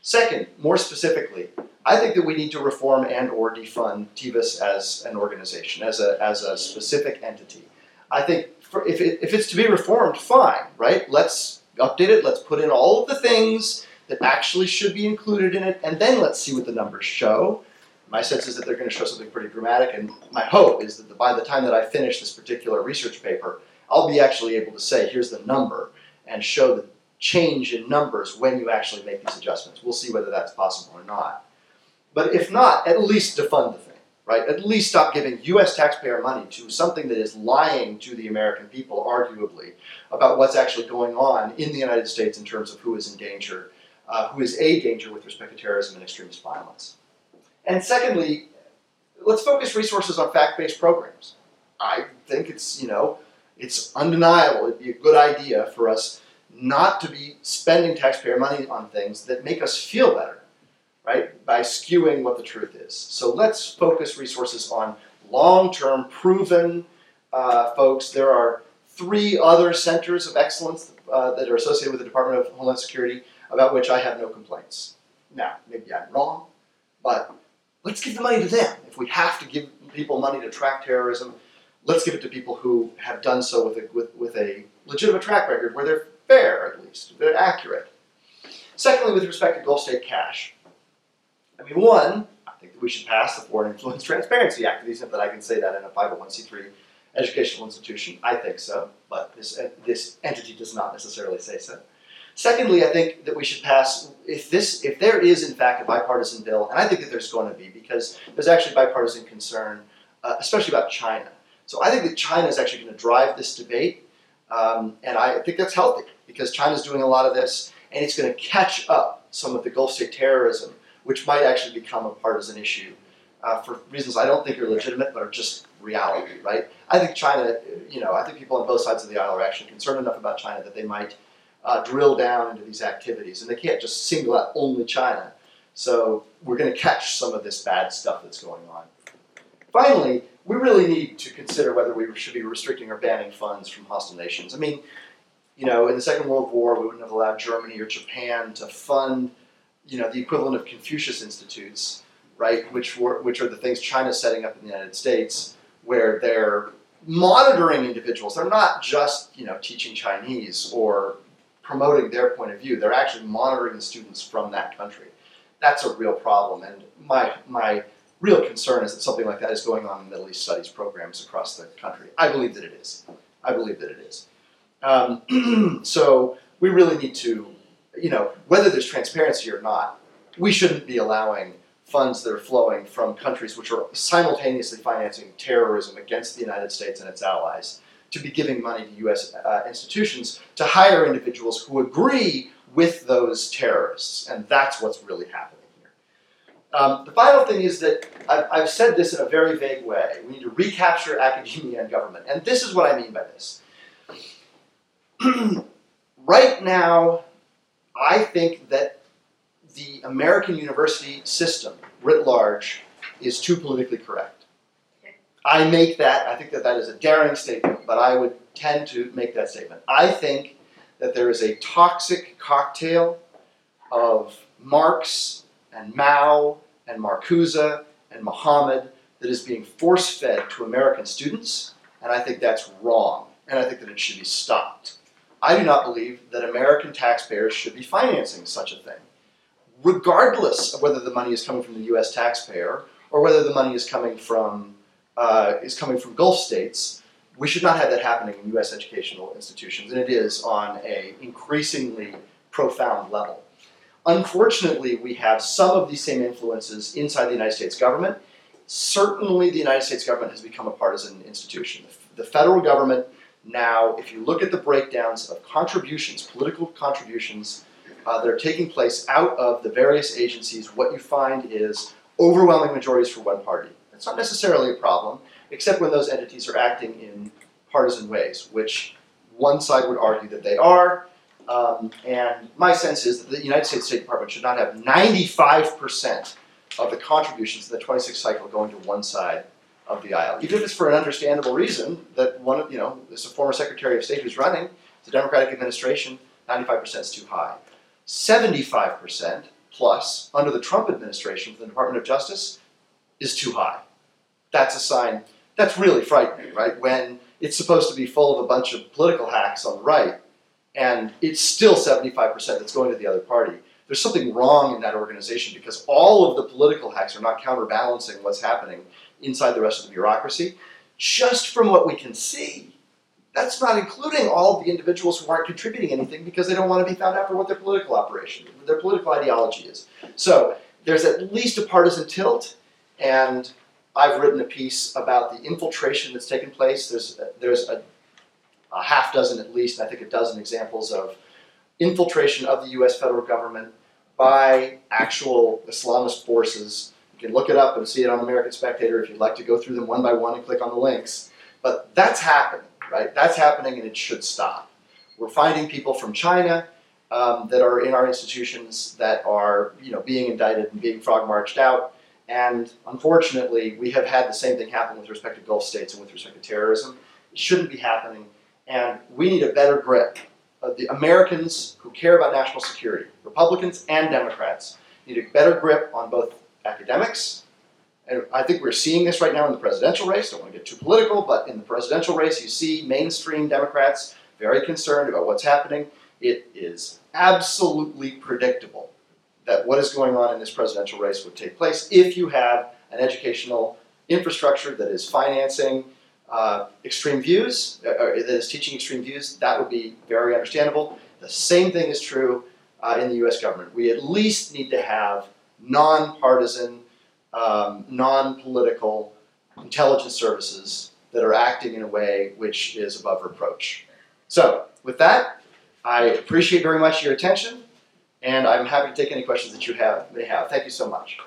Second, more specifically, I think that we need to reform and or defund TEVUS as an organization, as a, as a specific entity. I think for, if, it, if it's to be reformed, fine, right? Let's update it, let's put in all of the things that actually should be included in it, and then let's see what the numbers show. My sense is that they're going to show something pretty dramatic, and my hope is that by the time that I finish this particular research paper, I'll be actually able to say, here's the number, and show the change in numbers when you actually make these adjustments. We'll see whether that's possible or not. But if not, at least defund the thing, right? At least stop giving US taxpayer money to something that is lying to the American people, arguably, about what's actually going on in the United States in terms of who is in danger, uh, who is a danger with respect to terrorism and extremist violence. And secondly, let's focus resources on fact-based programs. I think it's, you know, it's undeniable. It'd be a good idea for us not to be spending taxpayer money on things that make us feel better, right? By skewing what the truth is. So let's focus resources on long-term, proven uh, folks. There are three other centers of excellence uh, that are associated with the Department of Homeland Security about which I have no complaints. Now, maybe I'm wrong, but let's give the money to them. If we have to give people money to track terrorism, let's give it to people who have done so with a, with, with a legitimate track record where they're fair, at least, they're accurate. Secondly, with respect to Gulf State cash, I mean, one, I think that we should pass the Foreign Influence Transparency Act to the extent that I can say that in a 501c3 educational institution. I think so, but this, this entity does not necessarily say so. Secondly, I think that we should pass if this if there is in fact a bipartisan bill, and I think that there's going to be because there's actually bipartisan concern, uh, especially about China. So I think that China is actually going to drive this debate, um, and I think that's healthy because China's doing a lot of this, and it's going to catch up some of the Gulf state terrorism, which might actually become a partisan issue uh, for reasons I don't think are legitimate, but are just reality, right? I think China, you know, I think people on both sides of the aisle are actually concerned enough about China that they might uh, drill down into these activities, and they can't just single out only China. So we're going to catch some of this bad stuff that's going on. Finally, we really need to consider whether we should be restricting or banning funds from hostile nations. I mean, you know, in the Second World War, we wouldn't have allowed Germany or Japan to fund, you know, the equivalent of Confucius institutes, right? Which were which are the things China's setting up in the United States, where they're monitoring individuals. They're not just, you know, teaching Chinese or promoting their point of view. They're actually monitoring the students from that country. That's a real problem, and my my real concern is that something like that is going on in Middle East studies programs across the country. I believe that it is. I believe that it is. Um, so we really need to, you know, whether there's transparency or not, we shouldn't be allowing funds that are flowing from countries which are simultaneously financing terrorism against the United States and its allies to be giving money to U.S. Uh, institutions to hire individuals who agree with those terrorists, and that's what's really happening here. Um, the final thing is that I've, I've said this in a very vague way. We need to recapture academia and government, and this is what I mean by this. right now, I think that the American university system, writ large, is too politically correct. I make that, I think that that is a daring statement, but I would tend to make that statement. I think that there is a toxic cocktail of Marx and Mao and Marcuse and Muhammad that is being force fed to American students, and I think that's wrong, and I think that it should be stopped. I do not believe that American taxpayers should be financing such a thing, regardless of whether the money is coming from the U.S. taxpayer or whether the money is coming from uh, is coming from Gulf states. We should not have that happening in U.S. educational institutions, and it is on a increasingly profound level. Unfortunately, we have some of these same influences inside the United States government. Certainly, the United States government has become a partisan institution. The federal government now, if you look at the breakdowns of contributions, political contributions uh, that are taking place out of the various agencies, what you find is overwhelming majorities for one party. It's not necessarily a problem, except when those entities are acting in partisan ways, which one side would argue that they are. Um, and my sense is that the United States State Department should not have 95% of the contributions in the 26 cycle going to one side of the aisle, even if it's for an understandable reason that one of, you know, there's a former Secretary of State who's running, it's a Democratic administration, 95% is too high. 75% plus under the Trump administration for the Department of Justice is too high. That's a sign, that's really frightening, right? When it's supposed to be full of a bunch of political hacks on the right, and it's still 75% that's going to the other party. There's something wrong in that organization because all of the political hacks are not counterbalancing what's happening inside the rest of the bureaucracy, just from what we can see. That's not including all the individuals who aren't contributing anything because they don't want to be found out for what their political operation, their political ideology is. So there's at least a partisan tilt, and I've written a piece about the infiltration that's taken place. There's there's a, a half dozen at least, I think a dozen examples of infiltration of the U.S. federal government by actual Islamist forces you can look it up and see it on American Spectator if you'd like to go through them one by one and click on the links. But that's happening, right? That's happening and it should stop. We're finding people from China um, that are in our institutions that are, you know, being indicted and being frog marched out. And unfortunately, we have had the same thing happen with respect to Gulf states and with respect to terrorism. It shouldn't be happening. And we need a better grip. Uh, the Americans who care about national security, Republicans and Democrats, need a better grip on both academics. And I think we're seeing this right now in the presidential race. Don't want to get too political, but in the presidential race, you see mainstream Democrats very concerned about what's happening. It is absolutely predictable that what is going on in this presidential race would take place if you have an educational infrastructure that is financing uh, extreme views, uh, that is teaching extreme views. That would be very understandable. The same thing is true uh, in the U.S. government. We at least need to have nonpartisan, um, non-political intelligence services that are acting in a way which is above reproach. So, with that, I appreciate very much your attention, and I'm happy to take any questions that you have may have. Thank you so much.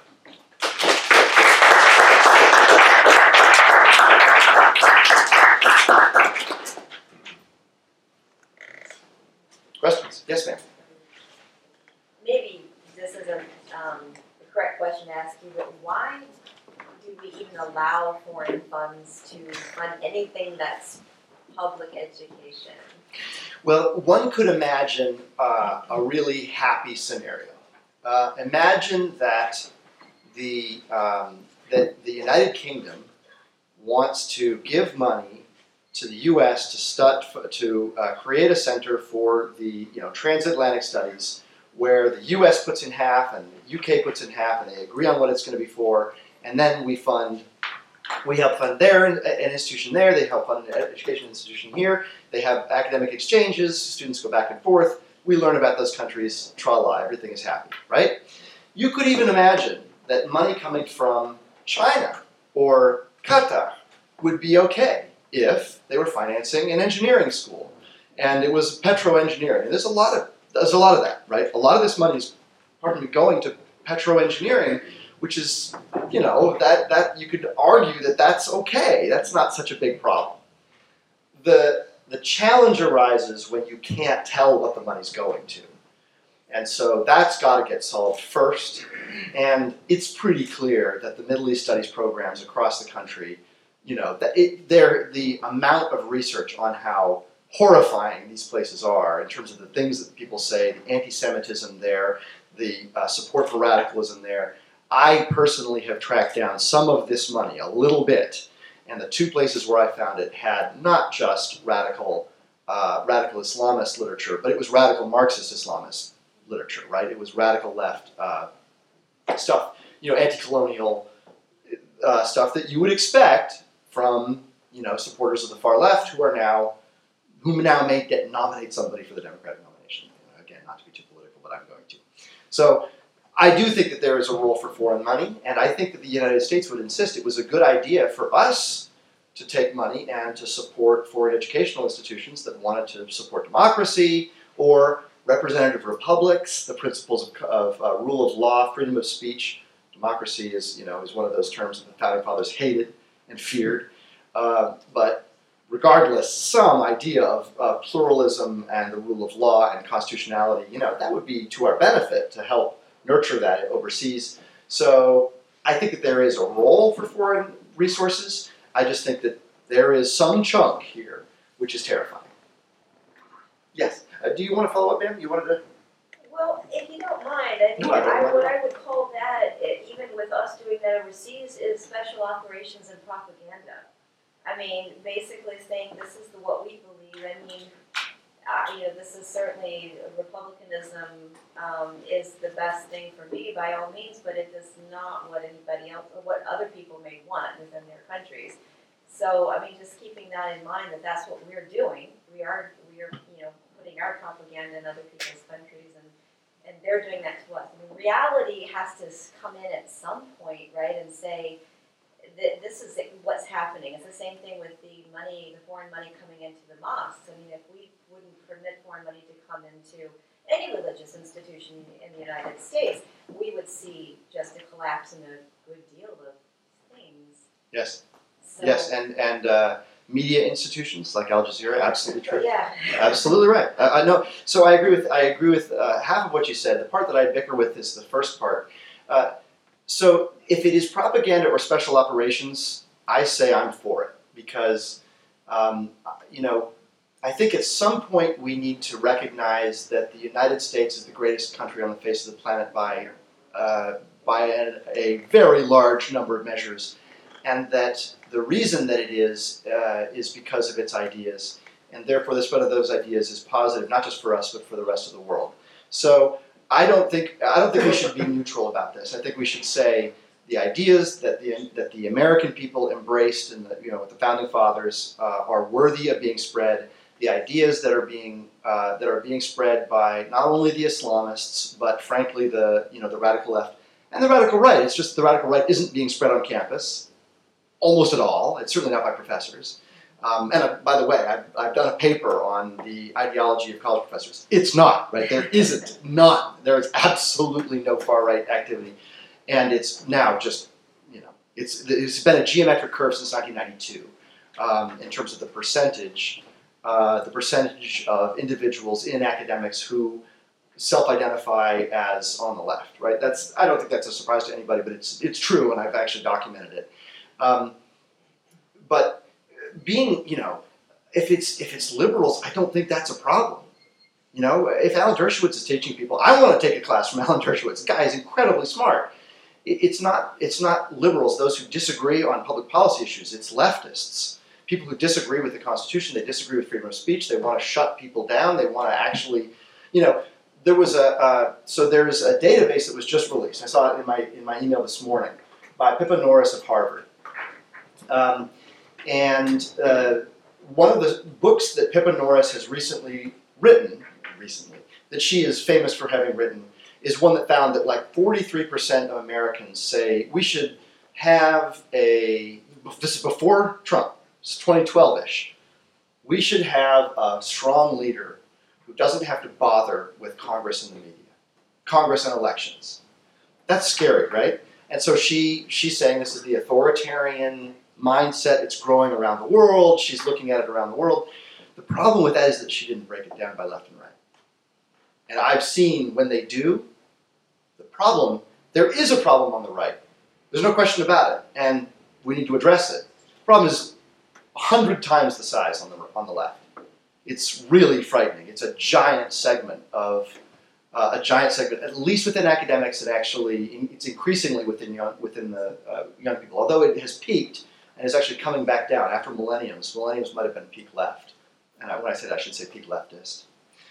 Questions? Yes, ma'am. Maybe this isn't um, the correct question to ask you, but why do we even allow foreign funds to fund anything that's public education? Well, one could imagine uh, a really happy scenario. Uh, imagine that the um, that the United Kingdom wants to give money to the U.S. to stud, to uh, create a center for the you know transatlantic studies where the US puts in half and the UK puts in half and they agree on what it's going to be for, and then we fund, we help fund their an institution there, they help fund an education institution here, they have academic exchanges, students go back and forth, we learn about those countries, tra-la, everything is happy, right? You could even imagine that money coming from China or Qatar would be okay if they were financing an engineering school and it was petro engineering. There's a lot of there's a lot of that, right? A lot of this money is, pardon me, going to petroengineering, which is, you know, that, that you could argue that that's okay. That's not such a big problem. The, the challenge arises when you can't tell what the money's going to. And so that's got to get solved first. And it's pretty clear that the Middle East Studies programs across the country you know, that it, the amount of research on how horrifying these places are in terms of the things that people say, the anti-Semitism there, the uh, support for radicalism there. I personally have tracked down some of this money, a little bit, and the two places where I found it had not just radical, uh, radical Islamist literature, but it was radical Marxist Islamist literature, right? It was radical left uh, stuff, you know, anti-colonial uh, stuff that you would expect from, you know, supporters of the far left who are now, who now may get nominate somebody for the Democratic nomination. Again, not to be too political, but I'm going to. So I do think that there is a role for foreign money, and I think that the United States would insist it was a good idea for us to take money and to support foreign educational institutions that wanted to support democracy or representative republics, the principles of, of uh, rule of law, freedom of speech. Democracy is, you know, is one of those terms that the founding fathers hated and feared. Uh, but regardless, some idea of uh, pluralism and the rule of law and constitutionality, you know, that would be to our benefit to help nurture that overseas. So I think that there is a role for foreign resources. I just think that there is some chunk here which is terrifying. Yes. Uh, do you want to follow up, ma'am? You wanted to? Well, if you don't mind, I think No, I I, what I would call that, even with us doing that overseas, is special operations and propaganda. I mean, basically saying this is the, what we believe. I mean, uh, you know, this is certainly republicanism um, is the best thing for me by all means, but it is not what anybody else or what other people may want within their countries. So, I mean, just keeping that in mind that that's what we're doing. We are we are you know putting our propaganda in other people's countries and and they're doing that to us. I mean, reality has to come in at some point, right, and say that this is what's happening. It's the same thing with the money, the foreign money coming into the mosques. I mean, if we wouldn't permit foreign money to come into any religious institution in the United States, we would see just a collapse in a good deal of things. Yes. So, Yes, and and uh, media institutions like Al Jazeera, absolutely true. Yeah. Absolutely right. I, I know. So I agree with I agree with uh, half of what you said. The part that I bicker with is the first part. Uh, so if it is propaganda or special operations, I say I'm for it because um, you know I think at some point we need to recognize that the United States is the greatest country on the face of the planet by uh, by a, a very large number of measures, and that the reason that it is uh, is because of its ideas and therefore the spread of those ideas is positive, not just for us, but for the rest of the world. So I don't think I don't think we should be neutral about this. I think we should say the ideas that the that the American people embraced and the, you know with the founding fathers uh, are worthy of being spread. The ideas that are being uh, that are being spread by not only the Islamists, but frankly the you know the radical left and the radical right. It's just the radical right isn't being spread on campus almost at all. It's certainly not by professors. Um, and uh, by the way, I've, I've done a paper on the ideology of college professors. It's not, right? There isn't, none. There is absolutely no far right activity. And it's now just, you know, it's, it's been a geometric curve since 1992 um, in terms of the percentage, uh, the percentage of individuals in academics who self-identify as on the left, right? That's, I don't think that's a surprise to anybody, but it's, it's true, and I've actually documented it. Um, but being, you know, if it's if it's liberals, I don't think that's a problem. You know, if Alan Dershowitz is teaching people, I want to take a class from Alan Dershowitz. The guy is incredibly smart. It's not it's not liberals, those who disagree on public policy issues. It's leftists, people who disagree with the Constitution. They disagree with freedom of speech. They want to shut people down. They want to actually, you know, there was a uh, so there's a database that was just released. I saw it in my in my email this morning by Pippa Norris of Harvard. Um, and uh, one of the books that Pippa Norris has recently written, recently, that she is famous for having written, is one that found that like 43% of Americans say we should have a, this is before Trump, it's 2012 ish, we should have a strong leader who doesn't have to bother with Congress and the media, Congress and elections. That's scary, right? And so she she's saying this is the authoritarian mindset. It's growing around the world. She's looking at it around the world. The problem with that is that she didn't break it down by left and right. And I've seen when they do, the problem, there is a problem on the right. There's no question about it. And we need to address it. The problem is hundred times the size on the on the left. It's really frightening. It's a giant segment of uh, a giant segment, at least within academics, it actually it's increasingly within young within the uh, young people. Although it has peaked and is actually coming back down after millenniums. Millenniums might have been peak left, and when I that, I should say peak leftist.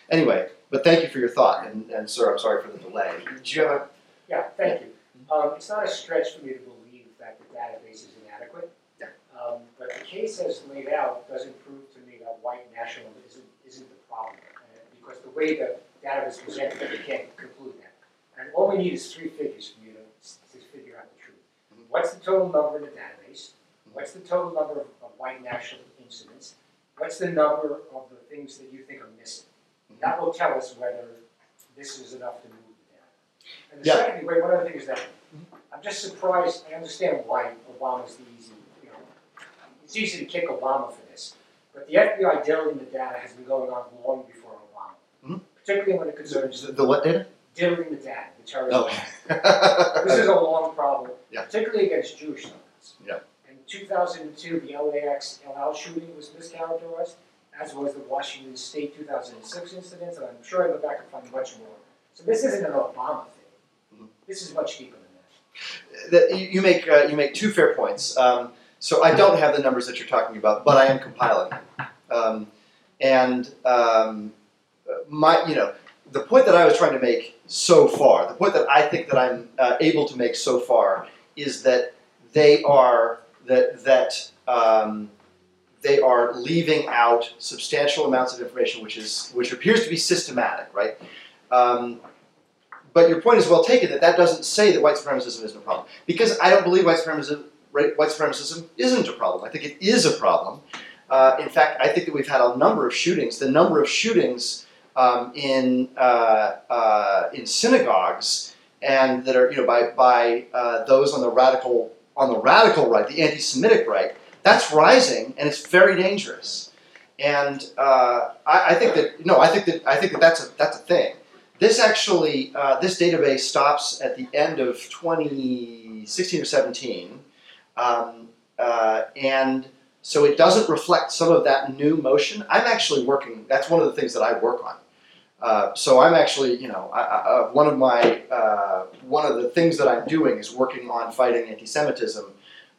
Anyway, but thank you for your thought, and, and sir, I'm sorry for the delay. Did you have a Yeah, thank you. Um, it's not a stretch for me to believe that the database is inadequate. Yeah. Um, but the case as laid out doesn't prove to me that white nationalism isn't, isn't the problem. Uh, because the way the data was presented, we can't conclude that. And all we need is three figures for you to, to figure out the truth. Mhm. What's the total number in the database? What's the total number of, of white national incidents? What's the number of the things that you think are missing? That will tell us whether this is enough to move the data. And the Yeah. second, wait, one other thing is that I'm just surprised, I understand why Obama's the easy, you know, it's easy to kick Obama for this. But the FBI diluting the data has been going on long before Obama. Mhm. Particularly when it concerns the, the what data? diluting the data, the terrorism. Oh. This is a long problem, Yeah. particularly against Jewish numbers. Yeah. In 2002, the LAX El Al shooting was mischaracterized, as was the Washington State 2006 incident, and I'm sure I go back and find much more. So this isn't an Obama thing. Mhm. This is much deeper than that. you make uh, you make two fair points. Um, so I don't have the numbers that you're talking about, but I am compiling, um, and um, my you know the point that I was trying to make so far, the point that I think that I'm uh, able to make so far is that they are that that um, they are leaving out substantial amounts of information, which is which appears to be systematic, right? Um, but your point is well taken that that doesn't say that white supremacism isn't a problem because I don't believe white supremacism right, white supremacism isn't a problem. I think it is a problem. Uh, in fact, I think that we've had a number of shootings. The number of shootings um, in uh, uh, in synagogues and that are you know by by uh, those on the radical on the radical right, the anti-Semitic right, that's rising and it's very dangerous. And uh, I, I think that no, I think that I think that that's a that's a thing. This actually, uh, this database stops at the end of 2016 or 17, um, uh, and so it doesn't reflect some of that new motion. I'm actually working. That's one of the things that I work on. Uh, so I'm actually, you know, I, I, uh, one of my uh, one of the things that I'm doing is working on fighting anti-Semitism,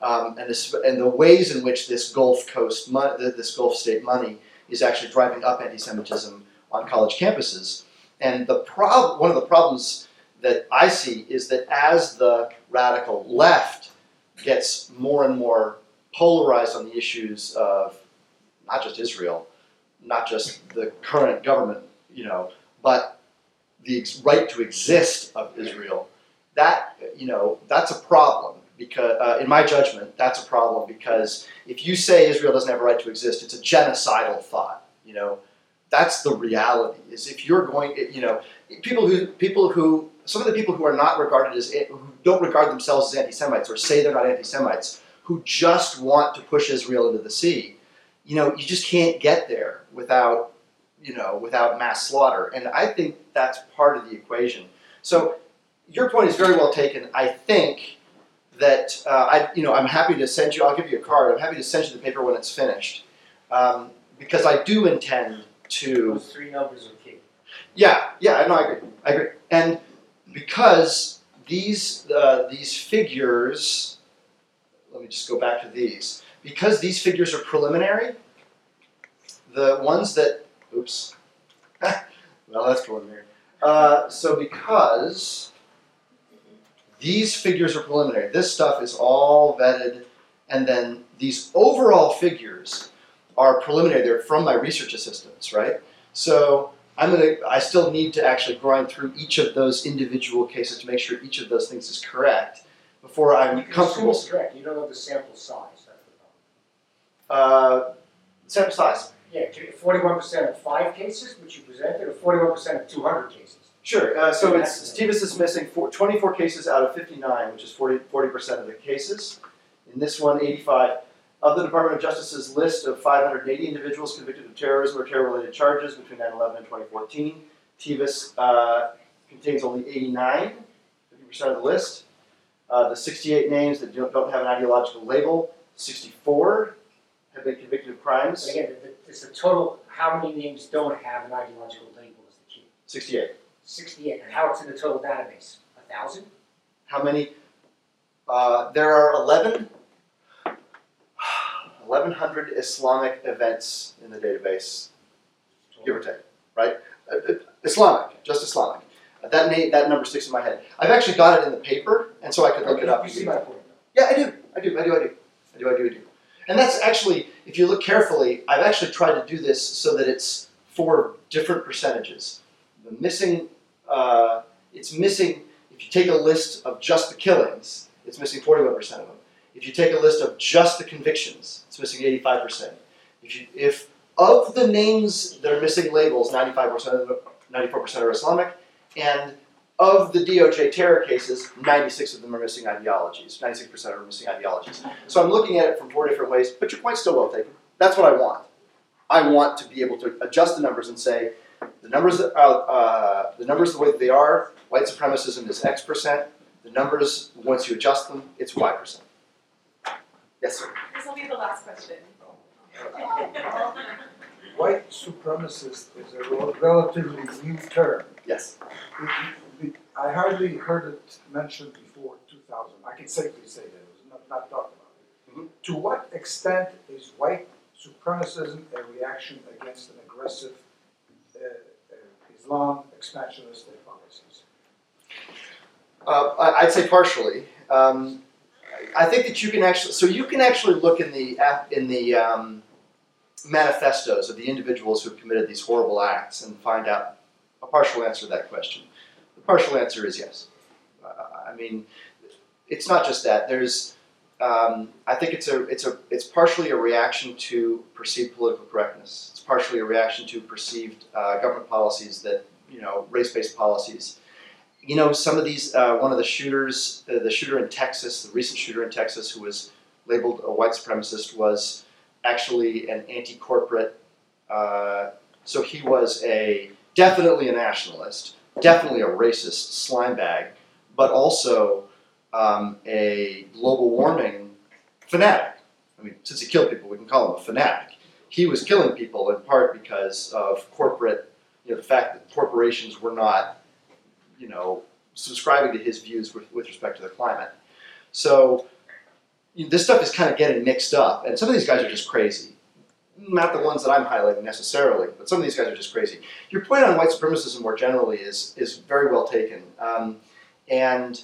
um, and this and the ways in which this Gulf Coast, mo- this Gulf state money is actually driving up anti-Semitism on college campuses. And the prob- one of the problems that I see is that as the radical left gets more and more polarized on the issues of not just Israel, not just the current government, you know, but the right to exist of Israel, that you know that's a problem because, uh, in my judgment, that's a problem because if you say Israel doesn't have a right to exist, it's a genocidal thought. You know, that's the reality. Is if you're going, you know, people who people who some of the people who are not regarded as who don't regard themselves as anti-Semites or say they're not anti-Semites, who just want to push Israel into the sea, you know, you just can't get there without you know without mass slaughter. And I think that's part of the equation. So your point is very well taken. I think that uh, I, you know, I'm happy to send you. I'll give you a card. I'm happy to send you the paper when it's finished, um, because I do intend to. Those three numbers are key. Yeah, yeah, no, I agree. I agree. And because these uh, these figures, let me just go back to these. Because these figures are preliminary, the ones that, oops, well, that's preliminary. Uh, so because these figures are preliminary, this stuff is all vetted, and then these overall figures are preliminary. They're from my research assistants, right? So I'm gonna. I still need to actually grind through each of those individual cases to make sure each of those things is correct before I'm You comfortable. correct, you don't know the sample size, that's the problem. Uh, sample size. Yeah, forty-one percent of five cases, which you presented, or forty-one percent of two hundred cases? Sure. Uh, so it's Stevens is missing four, 24 cases out of 59, which is 40 percent of the cases. In this one, 85 of the Department of Justice's list of 580 individuals convicted of terrorism or terror-related charges between 9/11 and 2014. TEVUS uh, contains only 89, 50 percent of the list. Uh, the 68 names that don't, don't have an ideological label, 64 have been convicted of crimes. Again, the- it's the total, how many names don't have an ideological label is the key. 68. Sixty-eight, and how it's in the total database? A thousand? How many? Uh, there are 11, 1,100 Islamic events in the database, give or take, right? Uh, uh, Islamic, just Islamic. That name, that number sticks in my head. I've actually got it in the paper, and so I could look it up. You see my point. Yeah, I do. I do. I do. I do. I do. I do. I do. And that's actually, if you look carefully, I've actually tried to do this so that it's four different percentages. The missing, uh, it's missing. If you take a list of just the killings, it's missing 41% of them. If you take a list of just the convictions, it's missing 85%. If you, if of the names that are missing labels, 95% of them, 94% are Islamic, and of the DOJ terror cases, 96 of them are missing ideologies. 96% are missing ideologies. So I'm looking at it from four different ways, but your point's still well taken. That's what I want. I want to be able to adjust the numbers and say the numbers that are, uh, the numbers the way that they are, white supremacism is X percent. The numbers, once you adjust them, it's Y percent. Yes, sir. This will be the last question. White supremacist is a relatively new term. Yes. I hardly heard it mentioned before two thousand. I can safely say that it was not, not talked about. Mhm. To what extent is white supremacism a reaction against an aggressive uh, uh, Islam expansionist policies? Uh, I'd say partially. Um, I think that you can actually, so you can actually look in the in the um, manifestos of the individuals who have committed these horrible acts and find out a partial answer to that question. Partial answer is yes. Uh, I mean, it's not just that. There's, um, I think it's a, it's a, it's partially a reaction to perceived political correctness. It's partially a reaction to perceived uh, government policies that, you know, race-based policies you know, some of these, uh, one of the shooters, uh, the shooter in Texas, the recent shooter in Texas who was labeled a white supremacist was actually an anti-corporate, uh, so he was a, definitely a nationalist, definitely a racist slime bag, but also um, a global warming fanatic. I mean, since he killed people, we can call him a fanatic. He was killing people in part because of corporate, you know, the fact that corporations were not you know, subscribing to his views with, with respect to the climate. So this stuff is kind of getting mixed up, and some of these guys are just crazy. Not the ones that I'm highlighting necessarily, but some of these guys are just crazy. Your point on white supremacism more generally is is very well taken, um, and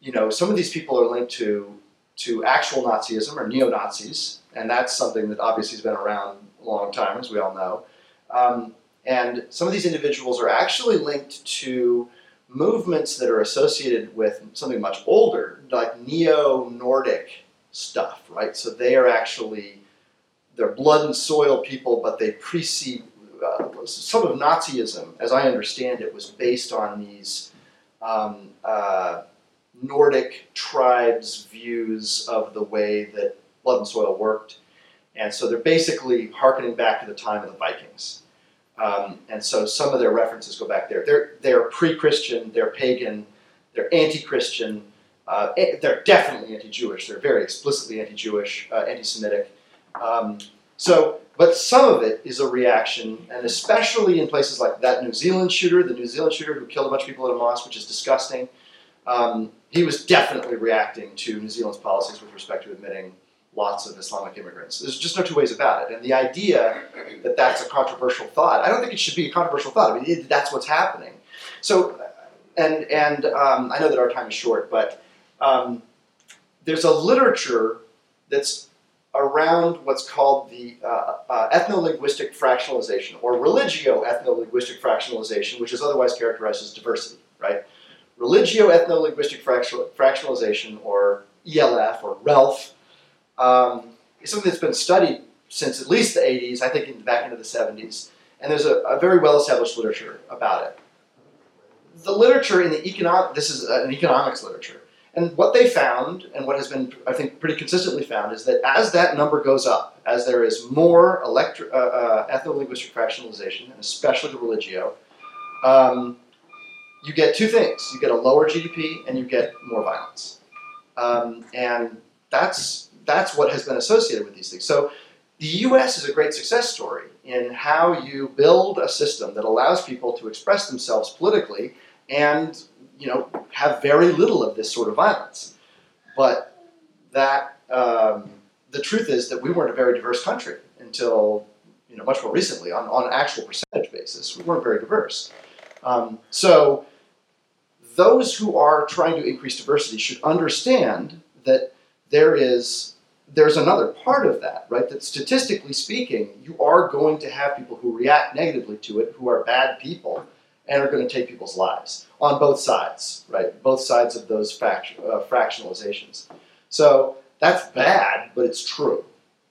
you know some of these people are linked to to actual Nazism or neo Nazis, and that's something that obviously has been around a long time, as we all know. Um, and some of these individuals are actually linked to movements that are associated with something much older, like neo-Nordic stuff, right? So they are actually they're blood and soil people, but they precede uh, some of Nazism, as I understand it, was based on these um, uh, Nordic tribes' views of the way that blood and soil worked, and so they're basically harkening back to the time of the Vikings. Um, and so some of their references go back there. They're they're pre-Christian, they're pagan, they're anti-Christian, uh, eh, they're definitely anti-Jewish. They're very explicitly anti-Jewish, uh, anti-Semitic. Um, so, but some of it is a reaction, and especially in places like that New Zealand shooter, the New Zealand shooter who killed a bunch of people at a mosque, which is disgusting. Um, he was definitely reacting to New Zealand's policies with respect to admitting lots of Islamic immigrants. There's just no two ways about it. And the idea that that's a controversial thought, I don't think it should be a controversial thought. I mean, it, that's what's happening. So, and and um, I know that our time is short, but um, there's a literature that's around what's called the uh, uh, ethno-linguistic fractionalization or religio ethno-linguistic fractionalization, which is otherwise characterized as diversity, right? Religio ethno-linguistic fractional- fractionalization, or ELF, or RELF, um, is something that's been studied since at least the 80s, I think in, back into the 70s, and there's a, a very well-established literature about it. The literature in the economic, this is an economics literature, and what they found, and what has been, I think, pretty consistently found, is that as that number goes up, as there is more electro, uh, uh, ethno-linguistic fractionalization, and especially the religio, um, you get two things. You get a lower GDP, and you get more violence. Um, and that's that's what has been associated with these things. So the US is a great success story in how you build a system that allows people to express themselves politically and you know have very little of this sort of violence. But that um, the truth is that we weren't a very diverse country until you know much more recently on, on actual percentage basis. We weren't very diverse. Um, so those who are trying to increase diversity should understand that there is there's another part of that, right? That statistically speaking, you are going to have people who react negatively to it, who are bad people, and are going to take people's lives on both sides, right? Both sides of those uh, fractionalizations. So that's bad, but it's true.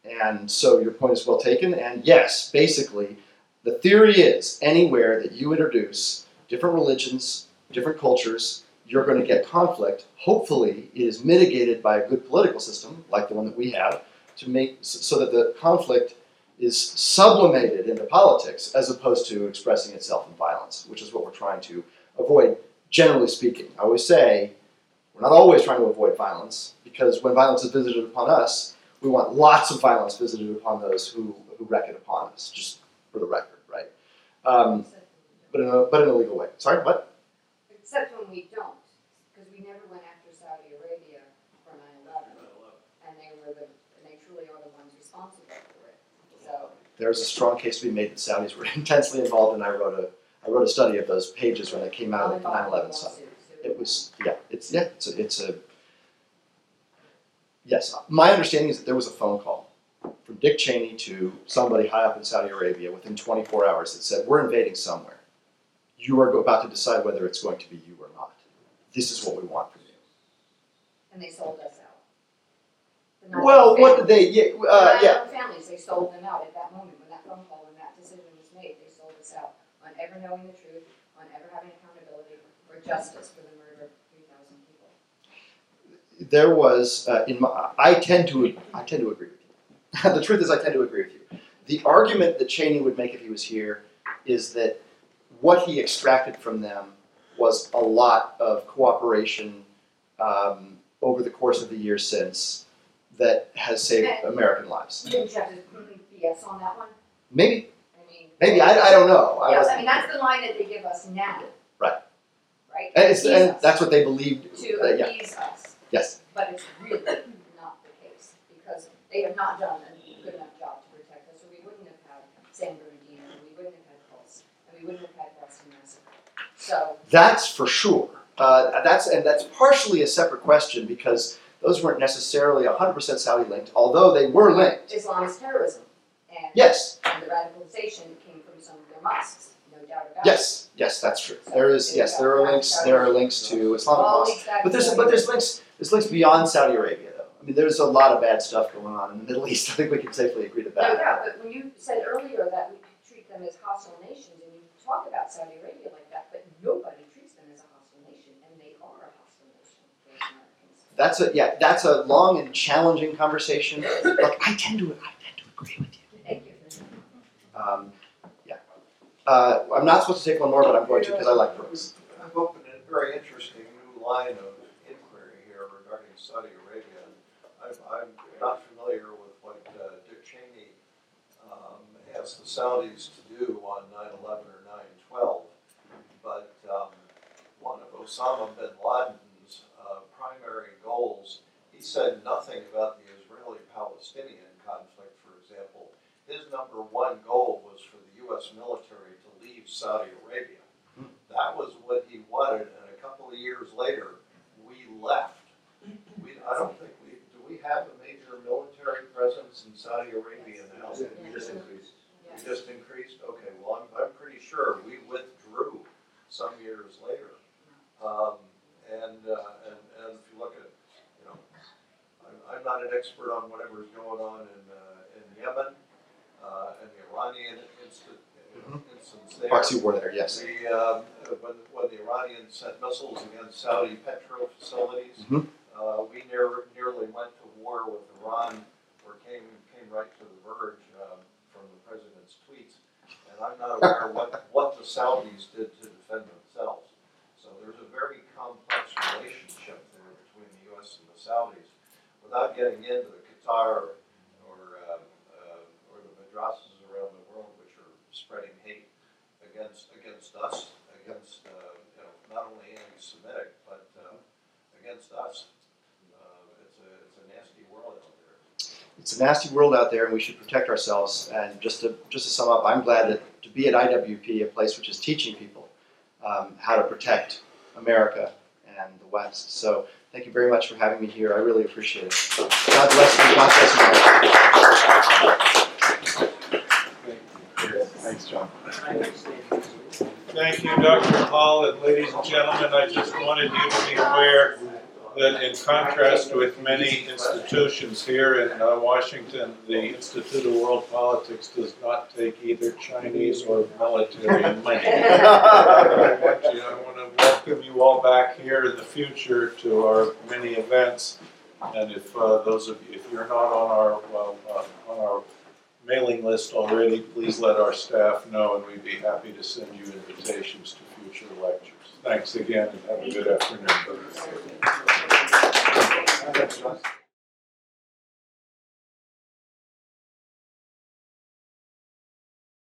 And so your point is well taken. And yes, basically, the theory is anywhere that you introduce different religions, different cultures, you're going to get conflict. Hopefully, it is mitigated by a good political system, like the one that we have, to make so that the conflict is sublimated into politics as opposed to expressing itself in violence, which is what we're trying to avoid, generally speaking. I always say we're not always trying to avoid violence because when violence is visited upon us, we want lots of violence visited upon those who, who wreak it upon us, just for the record, right? Um, but, in a, but in a legal way. Sorry, what? Except when we don't, because we never went after Saudi Arabia for 9/11, and they were the, and they truly are the ones responsible for it. So, There's a strong case to be made that Saudis were intensely involved, and I wrote a I wrote a study of those pages when they came out of the 9/11 stuff. It was yeah, it's yeah, it's a, it's a yes. My understanding is that there was a phone call from Dick Cheney to somebody high up in Saudi Arabia within 24 hours that said, "We're invading somewhere. You are about to decide whether it's going to be you or not. This is what we want from you." And they sold us out. The nine Well, what did they? Yeah, the uh, nine yeah. families, they sold them out at that moment when that phone call, when that decision was made. They sold us out on ever knowing the truth, on ever having accountability or justice for the murder of 3,000 people. there was uh, in my, I tend to I tend to agree with you. the truth is, I tend to agree with you. The argument that Cheney would make if he was here is that what he extracted from them was a lot of cooperation um, over the course of the years since that has saved American lives. You have to BS on that one? Maybe, I mean. maybe I, I don't know. I Yes, I mean, that's the line that they give us now. Right. Right? and, it's, and that's what they believed. To uh, yeah. appease us. Yes. But it's really not the case, because they have not done a good enough job to protect us, or we wouldn't have had San Bernardino, and we wouldn't have had Pulse, and we wouldn't have had Boston Massacre. So, That's for sure. Uh, that's and that's partially a separate question because those weren't necessarily 100% Saudi linked, although they were linked. Islamist terrorism, and, Yes, and the radicalization came from some of their mosques, no doubt about it. yes, yes, that's true. There is yes, there are links. There are links to Islamic All mosques, leads back but there's the- but there's links there's links beyond Saudi Arabia though. I mean, there's a lot of bad stuff going on in the Middle East. I think we can safely agree to No that. doubt, but when you said earlier that we treat them as hostile nations, and you talk about Saudi Arabia like that, but nobody treats them as a hostile nation, and they are a hostile nation for Americans. That's a yeah, that's a long and challenging conversation. Look, I tend to I tend to agree with you. Thank you. Um, yeah, uh, I'm not supposed to take one more, but I'm going to because I like Brooks. I've opened a very interesting new line of inquiry here regarding Saudi Arabia. I'm, I'm not familiar with what uh, Dick Cheney um, asked the Saudis to do on 9/11 or 9/12, but um, one of Osama bin Laden's primary goals, he said nothing about the Israeli-Palestinian conflict, for example. His number one goal was for the U.S. military to leave Saudi Arabia. That was what he wanted, and a couple of years later, we left. We, I don't think we, do we have a major military presence in Saudi Arabia now? We just increased. Yes. We just increased, okay, well, I'm, I'm pretty sure we withdrew some years later. Um, and, uh, and, and if you look at, you know, I'm, I'm not an expert on whatever's going on in, uh, in Yemen, uh, and the Iranian instance, instance there. Proxy war there, yes. The, um, when, when the Iranians sent missiles against Saudi petro facilities, Mhm. uh, we near, nearly went to war with Iran, or came, came right to the verge, um, from the president's tweets. And I'm not aware what, what the Saudis did to defend themselves. So there's a very complex relationship Saudis. Without getting into the Qatar or, um, uh, or the madrasas around the world which are spreading hate against, against us, against, uh, you know, not only anti-Semitic, but, uh, against us. Uh, it's a, it's a nasty world out there. It's a nasty world out there, and we should protect ourselves. And just to just to sum up, I'm glad that to be at IWP, a place which is teaching people um, how to protect America and the West. So thank you very much for having me here. I really appreciate it. God bless you. God bless you. Thanks, John. Thank you, Dr. Hull, and ladies and gentlemen, I just wanted you to be aware that in contrast with many institutions here in uh, Washington, the Institute of World Politics does not take either Chinese or military money. I want you- I want to welcome you all back here in the future to our many events. And if uh, those of you, if you're not on our, well, uh, on our mailing list already, please let our staff know, and we'd be happy to send you invitations to future lectures. Thanks again, and have a good afternoon.